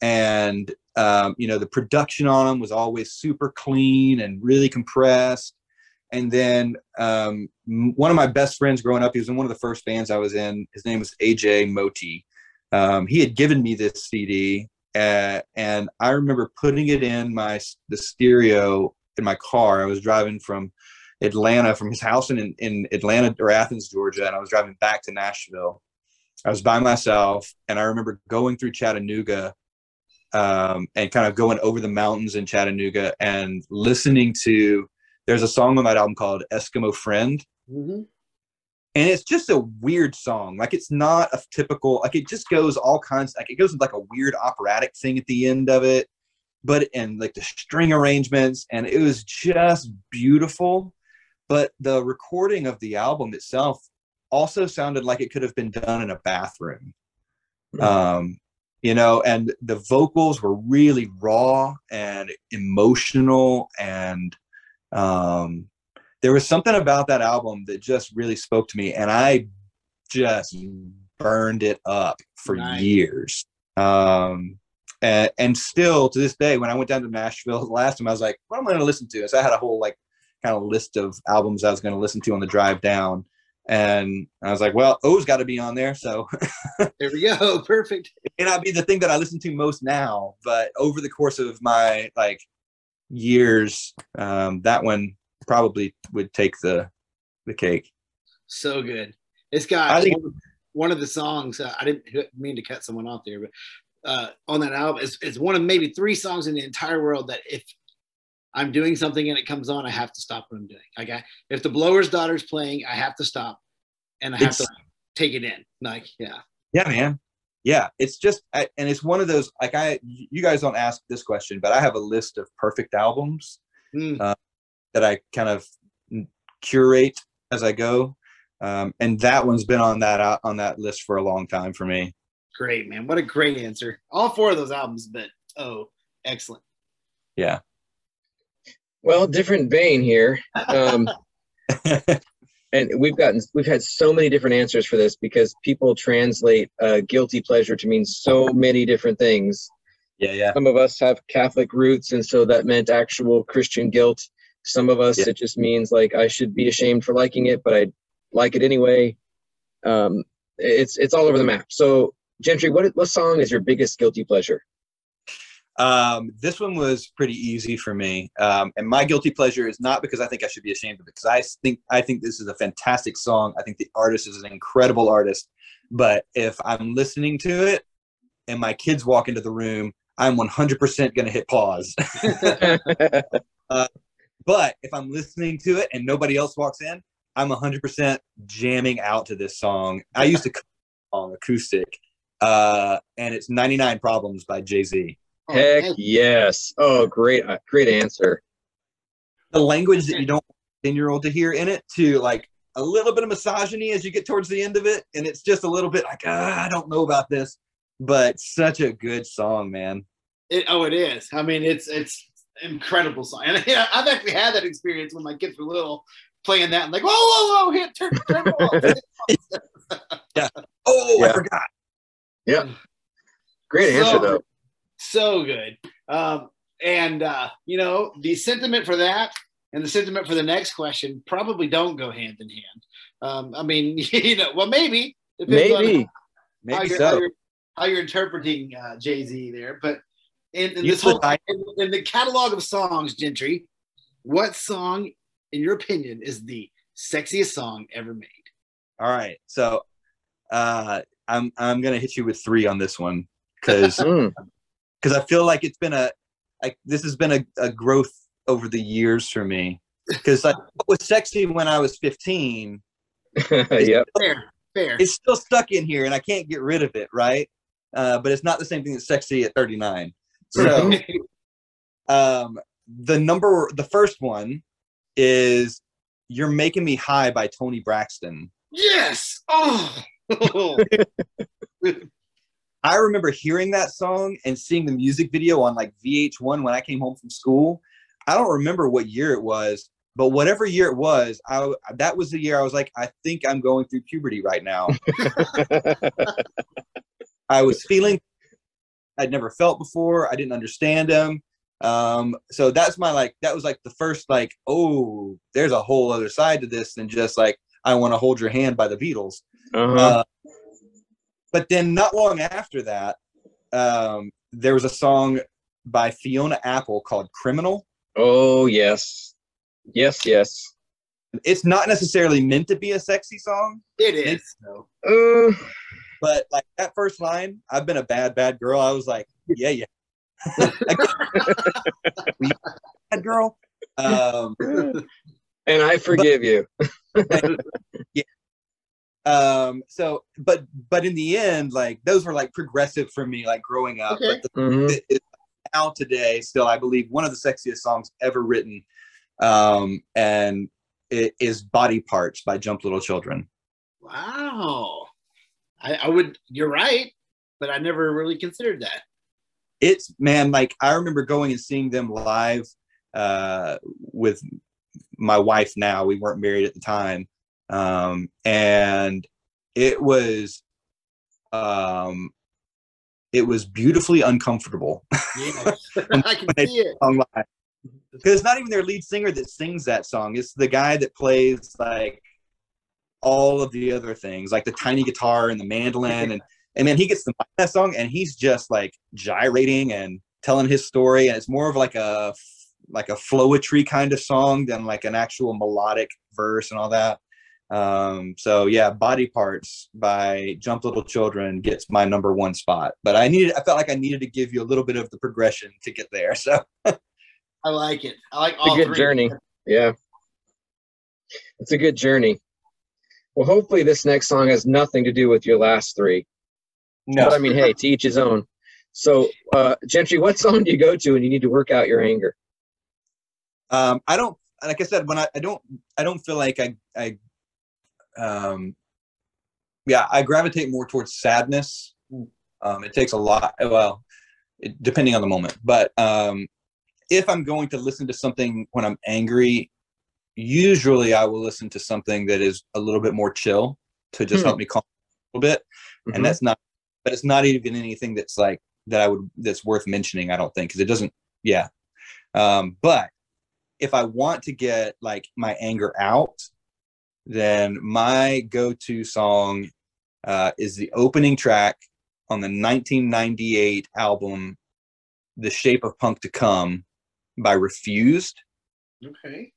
And um, you know, the production on them was always super clean and really compressed. And then um, one of my best friends growing up, he was in one of the first bands I was in. His name was AJ Moti. Um, he had given me this CD, uh, and I remember putting it in my the stereo in my car. I was driving from Atlanta, from his house in in Atlanta or Athens, Georgia, and I was driving back to Nashville. I was by myself, and I remember going through Chattanooga um, and kind of going over the mountains in Chattanooga and listening to. There's a song on that album called Eskimo Friend, hmm and it's just a weird song. Like it's not a typical. Like it just goes all kinds. Like it goes with like a weird operatic thing at the end of it, but and like the string arrangements, and it was just beautiful. But the recording of the album itself also sounded like it could have been done in a bathroom. Mhm. Um, you know, and the vocals were really raw and emotional, and um, there was something about that album that just really spoke to me, and I just burned it up for Nice. years. Um, and, and still to this day, when I went down to Nashville the last time, I was like, "What am I going to listen to?" So I had a whole like kind of list of albums I was going to listen to on the drive down, and I was like, "Well, O's got to be on there." So There we go. Perfect. it may not be the thing that I listen to most now, but over the course of my like years, um, that one probably would take the the cake. So good. It's got think- one, of- the songs. Uh, I didn't mean to cut someone off there, but uh, on that album, it's, it's one of maybe three songs in the entire world that if I'm doing something and it comes on, I have to stop what I'm doing. Like I, if the blower's daughter's playing, I have to stop and I have to take it in. Like, yeah. Yeah, man. Yeah, it's just, I, and it's one of those like I. You guys don't ask this question, but I have a list of perfect albums Mm. that I kind of curate as I go, um, and that one's been on that out on that list for a long time for me. Great, man. What a great answer. All four of those albums, but oh, excellent. Yeah. Well, different vein here. Um, and we've gotten we've had so many different answers for this because people translate uh, guilty pleasure to mean so many different things. yeah, yeah, Some of us have Catholic roots, and so that meant actual Christian guilt. Some of us, Yeah. it just means like I should be ashamed for liking it, but I like it anyway. Um, it's it's all over the map. So, Gentry, what what song is your biggest guilty pleasure? Um, this one was pretty easy for me, um, and my guilty pleasure is not because I think I should be ashamed of it, because I think I think this is a fantastic song. I think the artist is an incredible artist. But if I'm listening to it and my kids walk into the room, I'm 100% going to hit pause. but if I'm listening to it and nobody else walks in, I'm 100% jamming out to this song. I used to on acoustic, uh, and it's 99 Problems by Jay Z. Heck yes. Oh, great, uh, great answer. The language that you don't want 10 year old to hear in it, to like a little bit of misogyny as you get towards the end of it. And it's just a little bit like, ah, I don't know about this, but such a good song, man. It, oh, it is. I mean, it's it's incredible song, and yeah, I've actually had that experience when my kids were little, playing that and like, whoa, whoa, whoa, hit, turn, turn it off. yeah. Oh, Yeah. I forgot. Yeah. Great So- answer though. So good. Um, and uh, you know, the sentiment for that and the sentiment for the next question probably don't go hand in hand. Um, I mean, you know, well, maybe depends on Maybe. how Maybe you're, so. how you're, how you're interpreting uh, Jay Z there, but in, in this whole put- in, in the catalog of songs, Gentry, what song, in your opinion, is the sexiest song ever made? All right. So uh, I'm I'm gonna hit you with three on this one because Mm. Because I feel like it's been a like this has been a, a growth over the years for me. Because like what was sexy when I was 15, yep. Fair, fair. it's still stuck in here and I can't get rid of it, right? Uh, but it's not the same thing that's sexy at 39. So um, the number the first one is You're Making Me High by Toni Braxton. yes. Oh. I remember hearing that song and seeing the music video on like VH1 when I came home from school. I don't remember what year it was, but whatever year it was, I that was the year I was like, I think I'm going through puberty right now. I was feeling I'd never felt before. I didn't understand them. Um, so that's my like that was like the first like, oh, there's a whole other side to this than just like I want to hold your hand by the Beatles. Uh-huh. Uh, but then not long after that, um, there was a song by Fiona Apple called "Criminal." oh yes. Yes, yes. It's not necessarily meant to be a sexy song, It is. though. Uh, but like that first line, "I've been a bad, bad girl," I was like, "Yeah, yeah, I get- We bad girl." Um, and I forgive you. um, so, but but in the end, like those were like progressive for me, like growing up. Okay. But the Mhm. it is now today still i believe one of the sexiest songs ever written um and it is body parts by jump little children Wow. I, I would, you're right, but I never really considered that. it's man like i remember going and seeing them live uh with my wife now we weren't married at the time um and it was um it was beautifully uncomfortable Yeah. I can see it. Because it's not even their lead singer that sings that song. It's the guy that plays like all of the other things, like the tiny guitar and the mandolin, and and then he gets the that song, and he's just like gyrating and telling his story, and it's more of like a like a flowetry kind of song than like an actual melodic verse and all that. Um, so yeah, Body Parts by Jump Little Children gets my number one spot. But I needed I felt like I needed to give you a little bit of the progression to get there. So I like it. I like It's all a good three. journey. Yeah. It's a good journey. Well, hopefully this next song has nothing to do with your last three. But I mean, hey, to each his own. So, uh, Gentry, what song do you go to when you need to work out your anger? um i don't like i said when i, I don't i don't feel like i i um yeah i gravitate more towards sadness um it takes a lot well it, depending on the moment but um if i'm going to listen to something when i'm angry usually i will listen to something that is a little bit more chill to just Hmm. help me calm a little bit Mhm. and that's not but it's not even anything that's like that i would that's worth mentioning i don't think because it doesn't yeah um but if i want to get like my anger out then my go-to song uh, is the opening track on the 1998 album the shape of punk to come by refused Okay.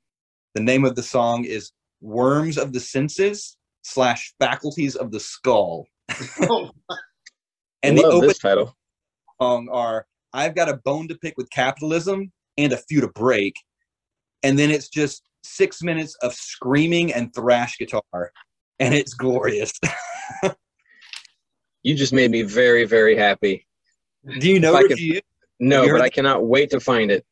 the name of the song is worms of the senses slash faculties of the skull Oh, And I the love open this title. song are I've got a bone to pick with capitalism and a few to break. And then it's just six minutes of screaming and thrash guitar. And it's glorious. You just made me very, very happy. Do you know I could- No, but I cannot wait to find it.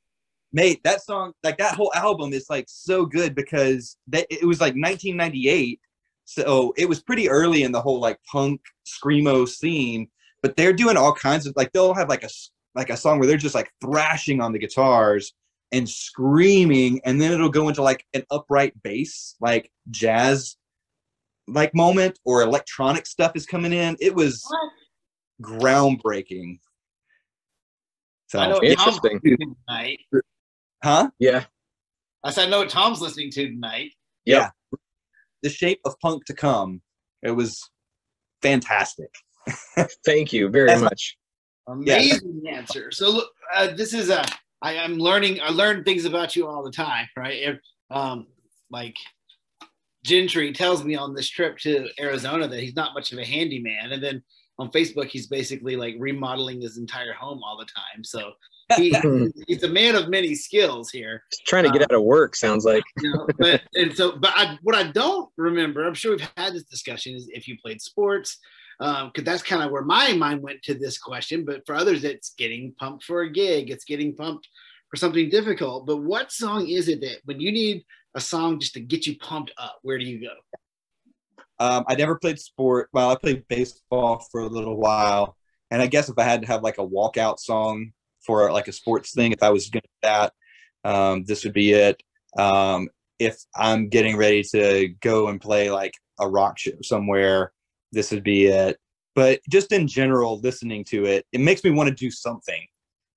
Mate, that song, like that whole album is like so good because that it was like 1998. So it was pretty early in the whole like punk screamo scene, but they're doing all kinds of like they'll have like a like a song where they're just like thrashing on the guitars and screaming, and then it'll go into like an upright bass, like jazz like moment or electronic stuff is coming in. It was groundbreaking. So I know what Tom's Interesting. listening to tonight. huh? Yeah. I said, I know what Tom's listening to tonight. Yep. the shape of punk to come. It was fantastic. Thank you very That's- much. Amazing answer. So look, uh, this is a. I am learning. I learn things about you all the time, right? If, um, like Gentry tells me on this trip to Arizona that he's not much of a handyman, and then on Facebook he's basically like remodeling his entire home all the time. So he, he's a man of many skills here. Just trying to get out of work sounds like. you know, but and so but I, what I don't remember, I'm sure we've had this discussion, is if you played sports, because that's kind of where my mind went to this question. But for others, it's getting pumped for a gig, it's getting pumped for something difficult. But what song is it that when you need a song just to get you pumped up, where do you go? Um, I never played sport. Well, I played baseball for a little while, and I guess if I had to have like a walkout song for like a sports thing, if I was good at that, um, this would be it. Um, if I'm getting ready to go and play like a rock show somewhere, this would be it. But just in general, listening to it, it makes me want to do something,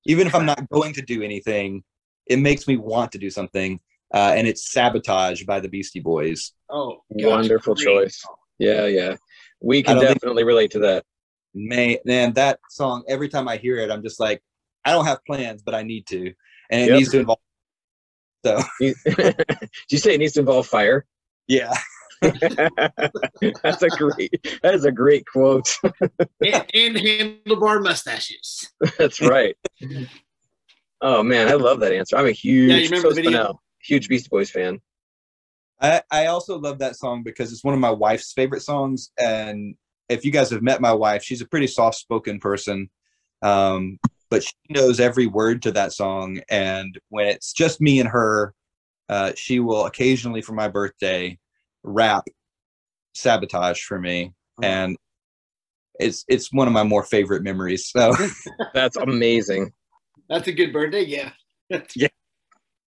even if I'm not going to do anything. It makes me want to do something, uh, and it's "Sabotage" by the Beastie Boys. Oh, gotcha. Wonderful Great. choice. Yeah, yeah. We can don't think- definitely relate to that. man, man, that song, every time I hear it, I'm just like, I don't have plans, but I need to. And it Yep. needs to involve. So, You- Did you say it needs to involve fire? yeah. That's a great. That is a great quote. and, and handlebar mustaches. That's right. Oh man, I love that answer. I'm a huge Yeah, you remember the video? Spinell, huge Beastie Boys fan. I, I also love that song because it's one of my wife's favorite songs. And if you guys have met my wife, she's a pretty soft spoken person. Um, but she knows every word to that song. And when it's just me and her, uh, she will occasionally for my birthday rap sabotage for me. Mm-hmm. And it's it's one of my more favorite memories. So That's amazing. That's a good birthday yeah yeah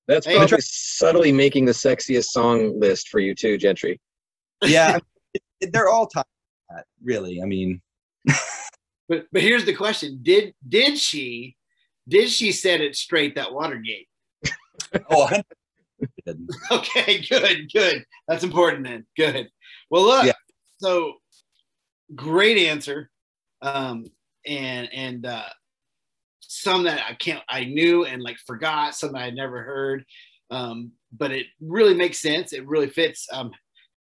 That's Hey, probably subtly making the sexiest song list for you too, Gentry. yeah, they're all tied to that, really. I mean, But but here's the question: Did did she did she set it straight that Watergate? oh, Okay, good, good. That's important then. Good. Well, look. Yeah. So great answer, um, and and uh, some that I can't I knew and like forgot, some that I never heard, um, but it really makes sense. It really fits um,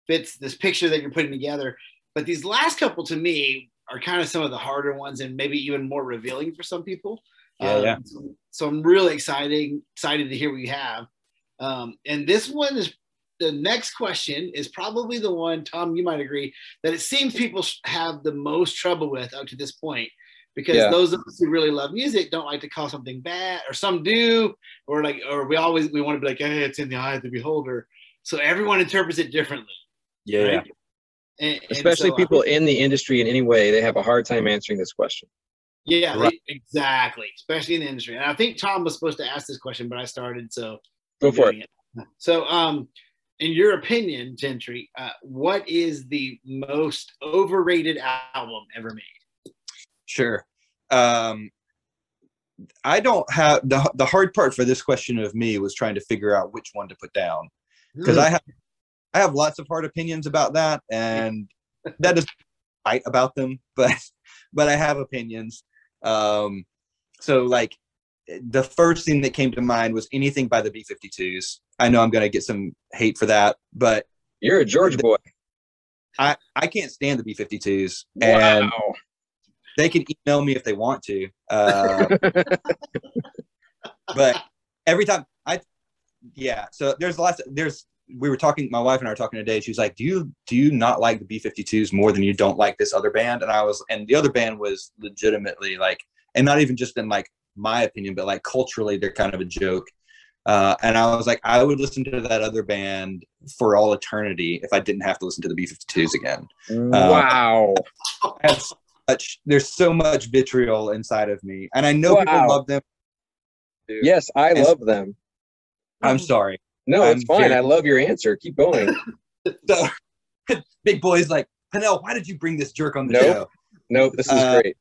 fits this picture that you're putting together. But these last couple to me are kind of some of the harder ones and maybe even more revealing for some people. Yeah, Um, yeah. So, so I'm really excited excited to hear what you have. Um, and this one is the next question is probably the one, Tom, you might agree, that it seems people have the most trouble with up to this point. Because Yeah. those of us who really love music don't like to call something bad, or some do, or like, or we always we want to be like, hey, it's in the eye of the beholder. So everyone interprets it differently, yeah, right? And- and Especially so, uh, people in the industry in any way, they have a hard time answering this question. Yeah, Right. they- exactly. Especially in the industry. And I think Tom was supposed to ask this question, but I started, so Go for doing it. So, um, in your opinion, Gentry, uh, what is the most overrated album ever made? Sure. Um, I don't have the the hard part for this question of me was trying to figure out which one to put down because I have I have lots of hard opinions about that, and that is fight about them, but but I have opinions. Um, so like the first thing that came to mind was anything by the B52s. I know I'm gonna get some hate for that, but You're a George boy. I I can't stand the B52s, and Wow. they can email me if they want to. Uh, but every time I, yeah. So there's lots. There's we were talking. My wife and I were talking today. She was like, "Do you do you not like the B52s more than you don't like this other band?" And I was, and the other band was legitimately like, and not even just in like my opinion, but like culturally, they're kind of a joke. Uh, and I was like, I would listen to that other band for all eternity if I didn't have to listen to the B52s again. wow. I have such, there's so much vitriol inside of me, and I know Wow. people love them. Yes, I And- love them. I'm sorry. No, it's I'm fine. very- I love your answer. Keep going. So, big boy's like, Hanel, why did you bring this jerk on the Nope. show? Nope, this is Uh, great.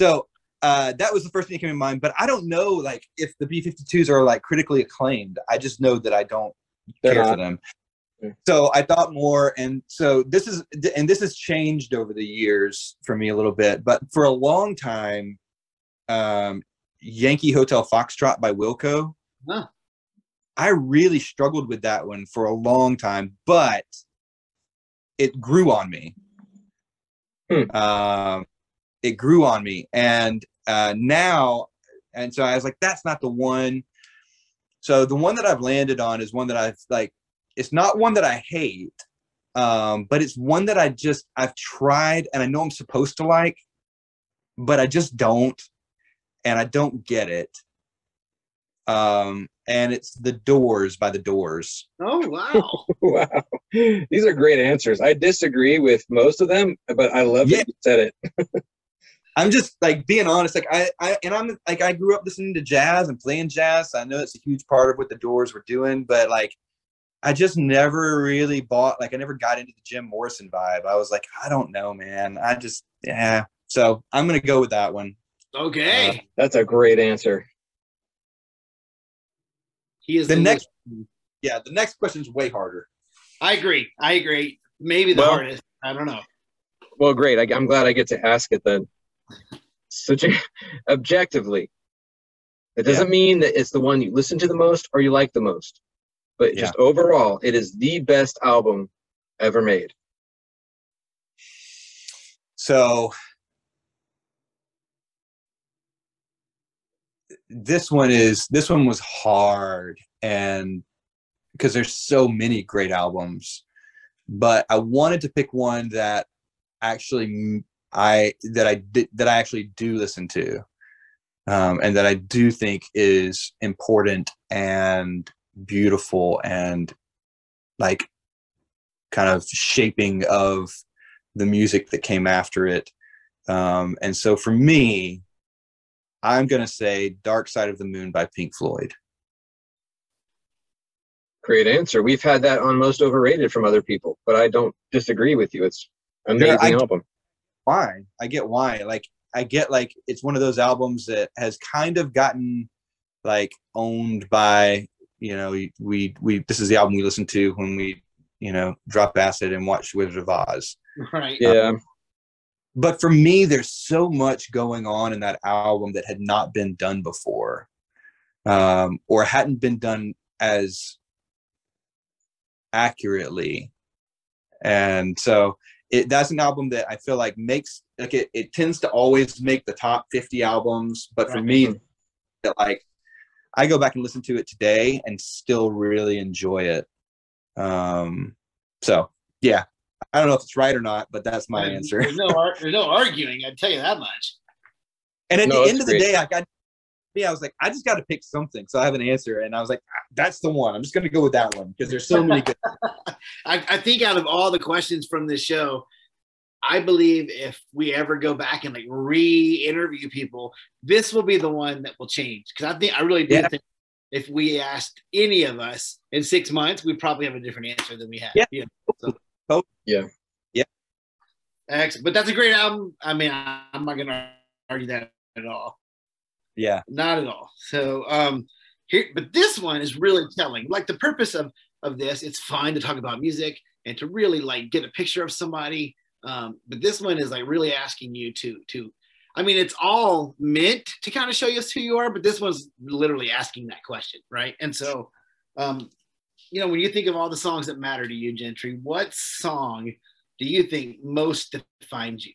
So uh, that was the first thing that came to mind. But I don't know, like, if the B52s are like critically acclaimed. I just know that I don't They're care not. for them. So I thought more, and so this is, and this has changed over the years for me a little bit. But for a long time, um, Yankee Hotel Foxtrot by Wilco. Huh. I really struggled with that one for a long time, but it grew on me. Hmm. Um, it grew on me, and uh, now, and so I was like, "That's not the one." So the one that I've landed on is one that I've like. It's not one that I hate, um, but it's one that I just I've tried, and I know I'm supposed to like, but I just don't, and I don't get it. Um, and it's The Doors by The Doors. Oh wow. Wow. These are great answers. I disagree with most of them, but I love Yeah. that you said it. I'm just like being honest. Like I, I, and I'm like I grew up listening to jazz and playing jazz. So I know it's a huge part of what the Doors were doing, but like I just never really bought. Like I never got into the Jim Morrison vibe. I was like, I don't know, man. I just yeah. So I'm gonna go with that one. Okay. Uh, that's a great answer. he is The the next, yeah, the next question is way harder. I agree. I agree. Maybe the Well- hardest. I don't know. Well, great. I, I'm glad I get to ask it then. A, objectively, it doesn't mean that it's the one you listen to the most or you like the most, but just overall, it is the best album ever made. So this one is this one was hard and because there's so many great albums but i wanted to pick one that actually i that i did that i actually do listen to um, and that i do think is important and beautiful and like kind of shaping of the music that came after it um, and so for me i'm going to say dark side of the moon by pink floyd Great answer. We've had that on most overrated from other people, but I don't disagree with you. It's amazing I- album. Why i get why like i get like it's one of those albums that has kind of gotten like owned by you know we we, we this is the album we listen to when we you know drop acid and watch wizard of oz Right. Yeah. but for me there's so much going on in that album that had not been done before um, or hadn't been done as accurately and so it, that's an album that i feel like makes like it, it tends to always make the top 50 albums but for Right. me that like i go back and listen to it today and still really enjoy it um so yeah i don't know if it's right or not but that's my There's- answer There's no, ar- there's no arguing. I'd tell you that much. And at No, the end of the great. day, I got me, I was like, I just got to pick something. So I have an answer. And I was like, "Ah, that's the one. I'm just going to go with that one because there's so many good. I, I think out of all the questions from this show, I believe if we ever go back and like re-interview people, this will be the one that will change. Because I think I really do Yeah. think if we asked any of us in six months, we'd probably have a different answer than we have. Yeah. So. Oh. Yeah. Yeah. Excellent. But that's a great album. I mean, I, I'm not going to argue that at all. Yeah. Not at all. So um here but this one is really telling. Like the purpose of of this, it's fine to talk about music and to really like get a picture of somebody. Um, but this one is like really asking you to to I mean it's all meant to kind of show us who you are, but this one's literally asking that question, right? And so um you know, when you think of all the songs that matter to you, Gentry, what song do you think most defines you?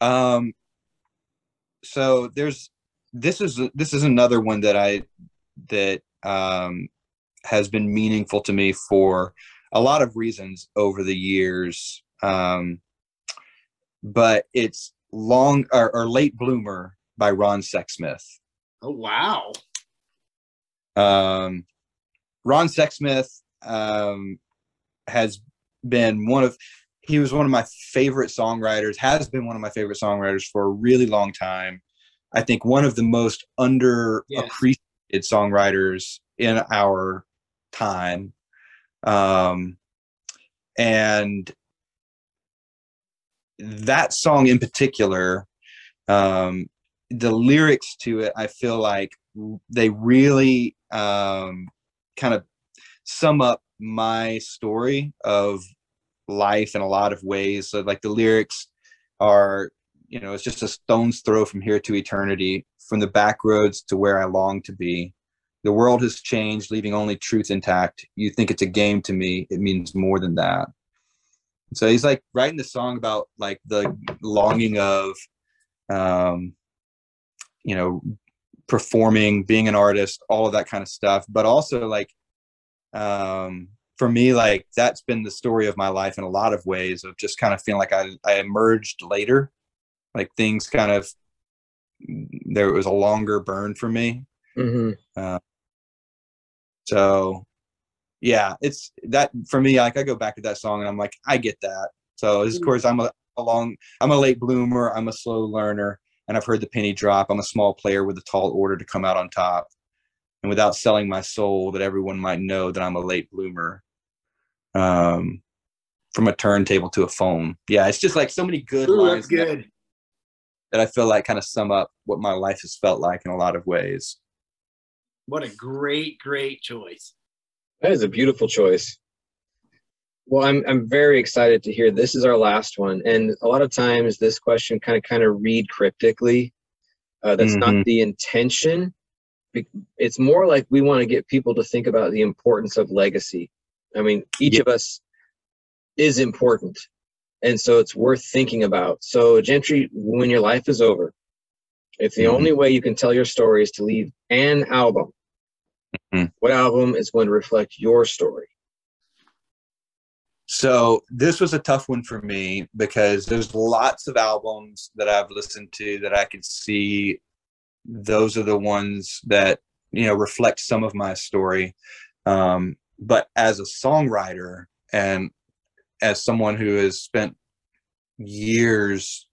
Um, so there's this is this is another one that I that um, has been meaningful to me for a lot of reasons over the years. Um, but it's long or, or late bloomer by Ron Sexsmith. Oh wow! Um, Ron Sexsmith um, has been one of he was one of my favorite songwriters has been one of my favorite songwriters for a really long time i think one of the most underappreciated yes. songwriters in our time um, and that song in particular um, the lyrics to it i feel like they really um, kind of sum up my story of life in a lot of ways. So like the lyrics are, you know, it's just a stone's throw from here to eternity, from the back roads to where I long to be. The world has changed, leaving only truth intact. You think it's a game to me. It means more than that. So he's like writing the song about like the longing of, um, you know, performing, being an artist, all of that kind of stuff, but also like um, for me, like that's been the story of my life in a lot of ways of just kind of feeling like I, I emerged later, like things kind of, there was a longer burn for me. Mm-hmm. Uh, so yeah, it's that for me, like I go back to that song and I'm like, I get that. So of mm-hmm. course I'm a, a long, I'm a late bloomer. I'm a slow learner and I've heard the penny drop. I'm a small player with a tall order to come out on top and without selling my soul that everyone might know that I'm a late bloomer. Um, from a turntable to a phone. Yeah, it's just like so many good Ooh, lines good. That, that I feel like kind of sum up what my life has felt like in a lot of ways. What a great, great choice. That is a beautiful choice. Well, I'm I'm very excited to hear this is our last one, and a lot of times this question kind of kind of read cryptically. Uh, that's mm-hmm. not the intention, it's more like we want to get people to think about the importance of legacy. I mean, each yeah. of us is important. And so it's worth thinking about. So, Gentry, when your life is over, if the mm-hmm. only way you can tell your story is to leave an album, mm-hmm. what album is going to reflect your story? So this was a tough one for me because there's lots of albums that I've listened to that I could see those are the ones that you know reflect some of my story um, but as a songwriter and as someone who has spent years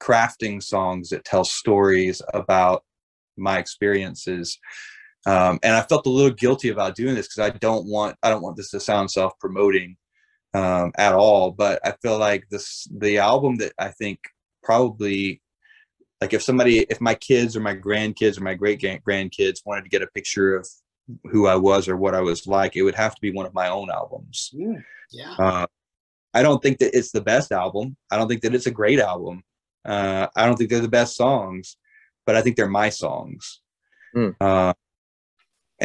crafting songs that tell stories about my experiences um, and i felt a little guilty about doing this because i don't want i don't want this to sound self-promoting um, at all but i feel like this the album that i think probably like if somebody if my kids or my grandkids or my great grandkids wanted to get a picture of who i was or what i was like it would have to be one of my own albums. Mm, yeah. Uh, i don't think that it's the best album. I don't think that it's a great album. Uh, i don't think they're the best songs but i think they're my songs. Mm. uh,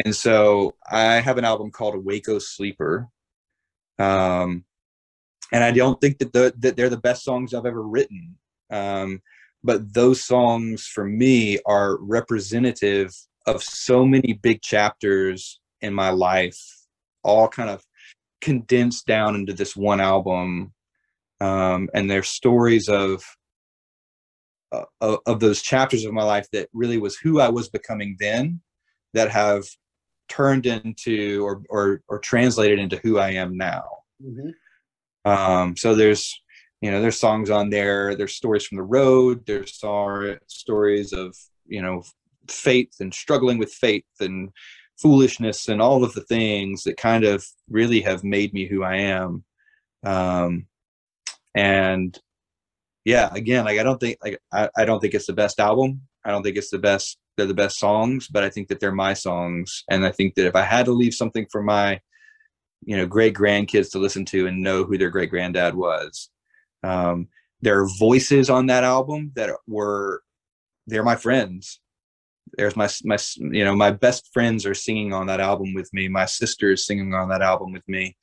and so i have an album called a waco sleeper. Um, and i don't think that, the, that they're the best songs i've ever written. Um, but those songs for me are representative of so many big chapters in my life all kind of condensed down into this one album um, and they're stories of uh, of those chapters of my life that really was who I was becoming then that have turned into or or, or translated into who I am now. Mm-hmm. Um, so there's you know there's songs on there there's stories from the road there's stories of you know faith and struggling with faith and foolishness and all of the things that kind of really have made me who i am. Um and yeah again like i don't think like I, I don't think it's the best album. I don't think it's the best they're the best songs but i think that they're my songs. And i think that if i had to leave something for my you know great grandkids to listen to and know who their great granddad was um, there are voices on that album that were they're my friends. There's my my you know my best friends are singing on that album with me. My sister is singing on that album with me.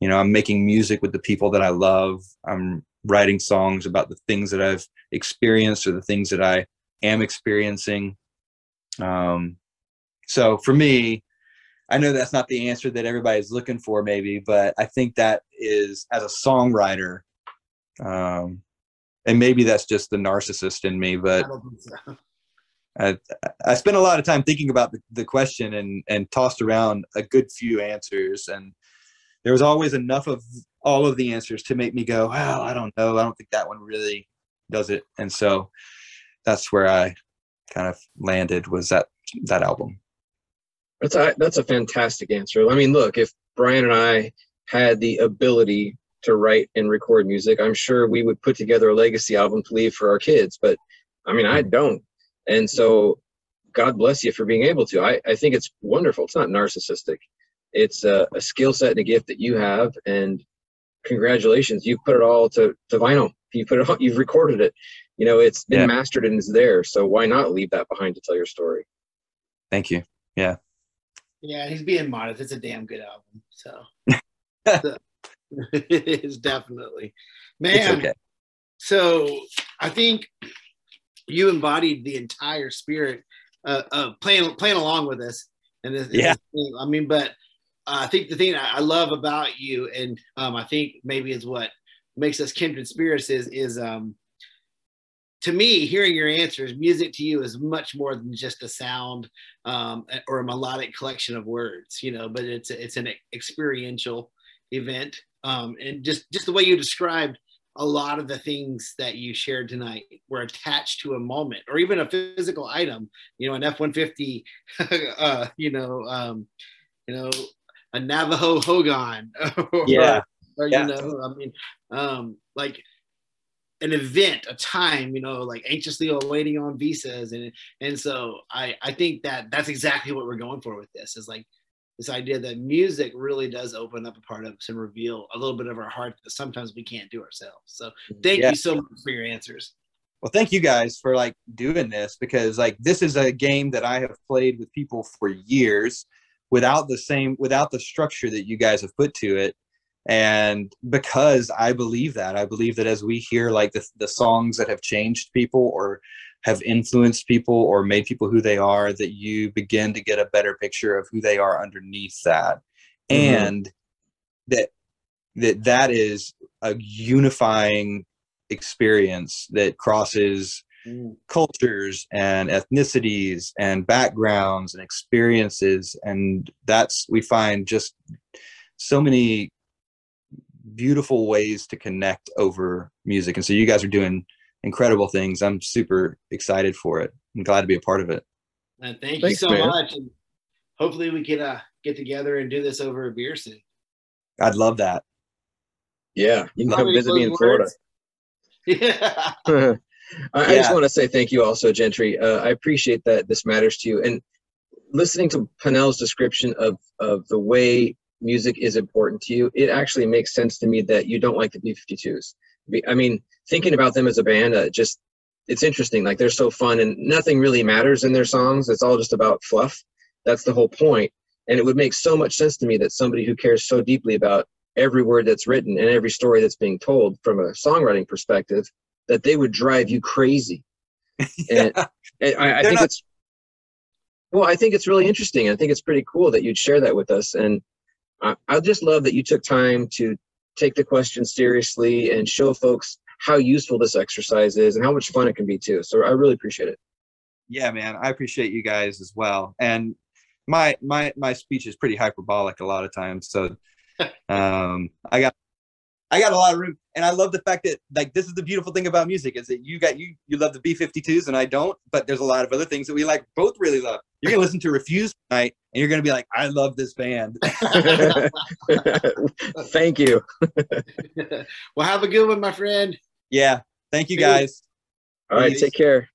you know i'm making music with the people that i love i'm writing songs about the things that i've experienced or the things that i am experiencing um so for me i know that's not the answer that everybody's looking for maybe but i think that is as a songwriter um and maybe that's just the narcissist in me but. I, I spent a lot of time thinking about the, the question and, and tossed around a good few answers. And there was always enough of all of the answers to make me go, well, I don't know. I don't think that one really does it. And so that's where I kind of landed was that, that album. That's a that's a fantastic answer. I mean, look, if Brian and I had the ability to write and record music, I'm sure we would put together a legacy album to leave for our kids. But I mean, I don't. And so God bless you for being able to. I, I think it's wonderful. It's not narcissistic. It's a, a skill set and a gift that you have. And congratulations, you've put it all to, to vinyl. You put it all, you've recorded it. You know, it's been Yeah. mastered and it's there. So why not leave that behind to tell your story? Thank you. Yeah, Yeah, he's being modest. It's a damn good album. So, so it is definitely, man. It's okay. So I think you embodied the entire spirit uh, of playing playing along with us. And this, Yeah. this- I mean, but I think the thing I I love about you, and um, I think maybe is what makes us kindred spirits, is is um, to me hearing your answers. Music to you is much more than just a sound um, or a melodic collection of words, you know. But it's it's an experiential event, um, and just just the way you described a lot of the things that you shared tonight were attached to a moment or even a physical item you know an f-150 uh, you know um, you know a navajo hogan or, Yeah. or, you Yeah. know i mean um, like an event a time you know like anxiously awaiting on visas and and so i i think that that's exactly what we're going for with this is like this idea that music really does open up a part of us and reveal a little bit of our heart that sometimes we can't do ourselves. So mm, thank Yeah. you so much for your answers. Well, thank you guys for like doing this because like this is a game that I have played with people for years without the same without the structure that you guys have put to it. And because I believe that, I believe that as we hear like the, the songs that have changed people or have influenced people or made people who they are, that you begin to get a better picture of who they are underneath that. Mhm. And that that that is a unifying experience that crosses cultures and ethnicities and backgrounds and experiences and that's we find just so many beautiful ways to connect over music and so you guys are doing incredible things i'm super excited for it i'm glad to be a part of it And thank Thanks, you so man. much. And hopefully we can uh, get together and do this over a beer soon. i'd love that Yeah, you can come visit me in closing Florida. Yeah. I, I just want to say thank you also, Gentry. Uh, I appreciate that this matters to you. And listening to Panel's description of, of the way music is important to you, it actually makes sense to me that you don't like the B-52s. I mean, thinking about them as a band, uh, just it's interesting. Like they're so fun and nothing really matters in their songs. It's all just about fluff. That's the whole point. And it would make so much sense to me that somebody who cares so deeply about every word that's written and every story that's being told from a songwriting perspective that they would drive you crazy. And, and I, I think not- it's well, I think it's really interesting. I think it's pretty cool that you'd share that with us. And I, I just love that you took time to take the question seriously and show folks how useful this exercise is and how much fun it can be too. So I really appreciate it. yeah man i appreciate you guys as well and my my my speech is pretty hyperbolic a lot of times so um i got i got a lot of room and i love the fact that like this is the beautiful thing about music is that you got you you love the b52s and i don't but there's a lot of other things that we like both really love you're gonna listen to Refused tonight and you're gonna be like i love this band Thank you. well, have a good one, my friend. Yeah thank you guys All right, Peace. take care.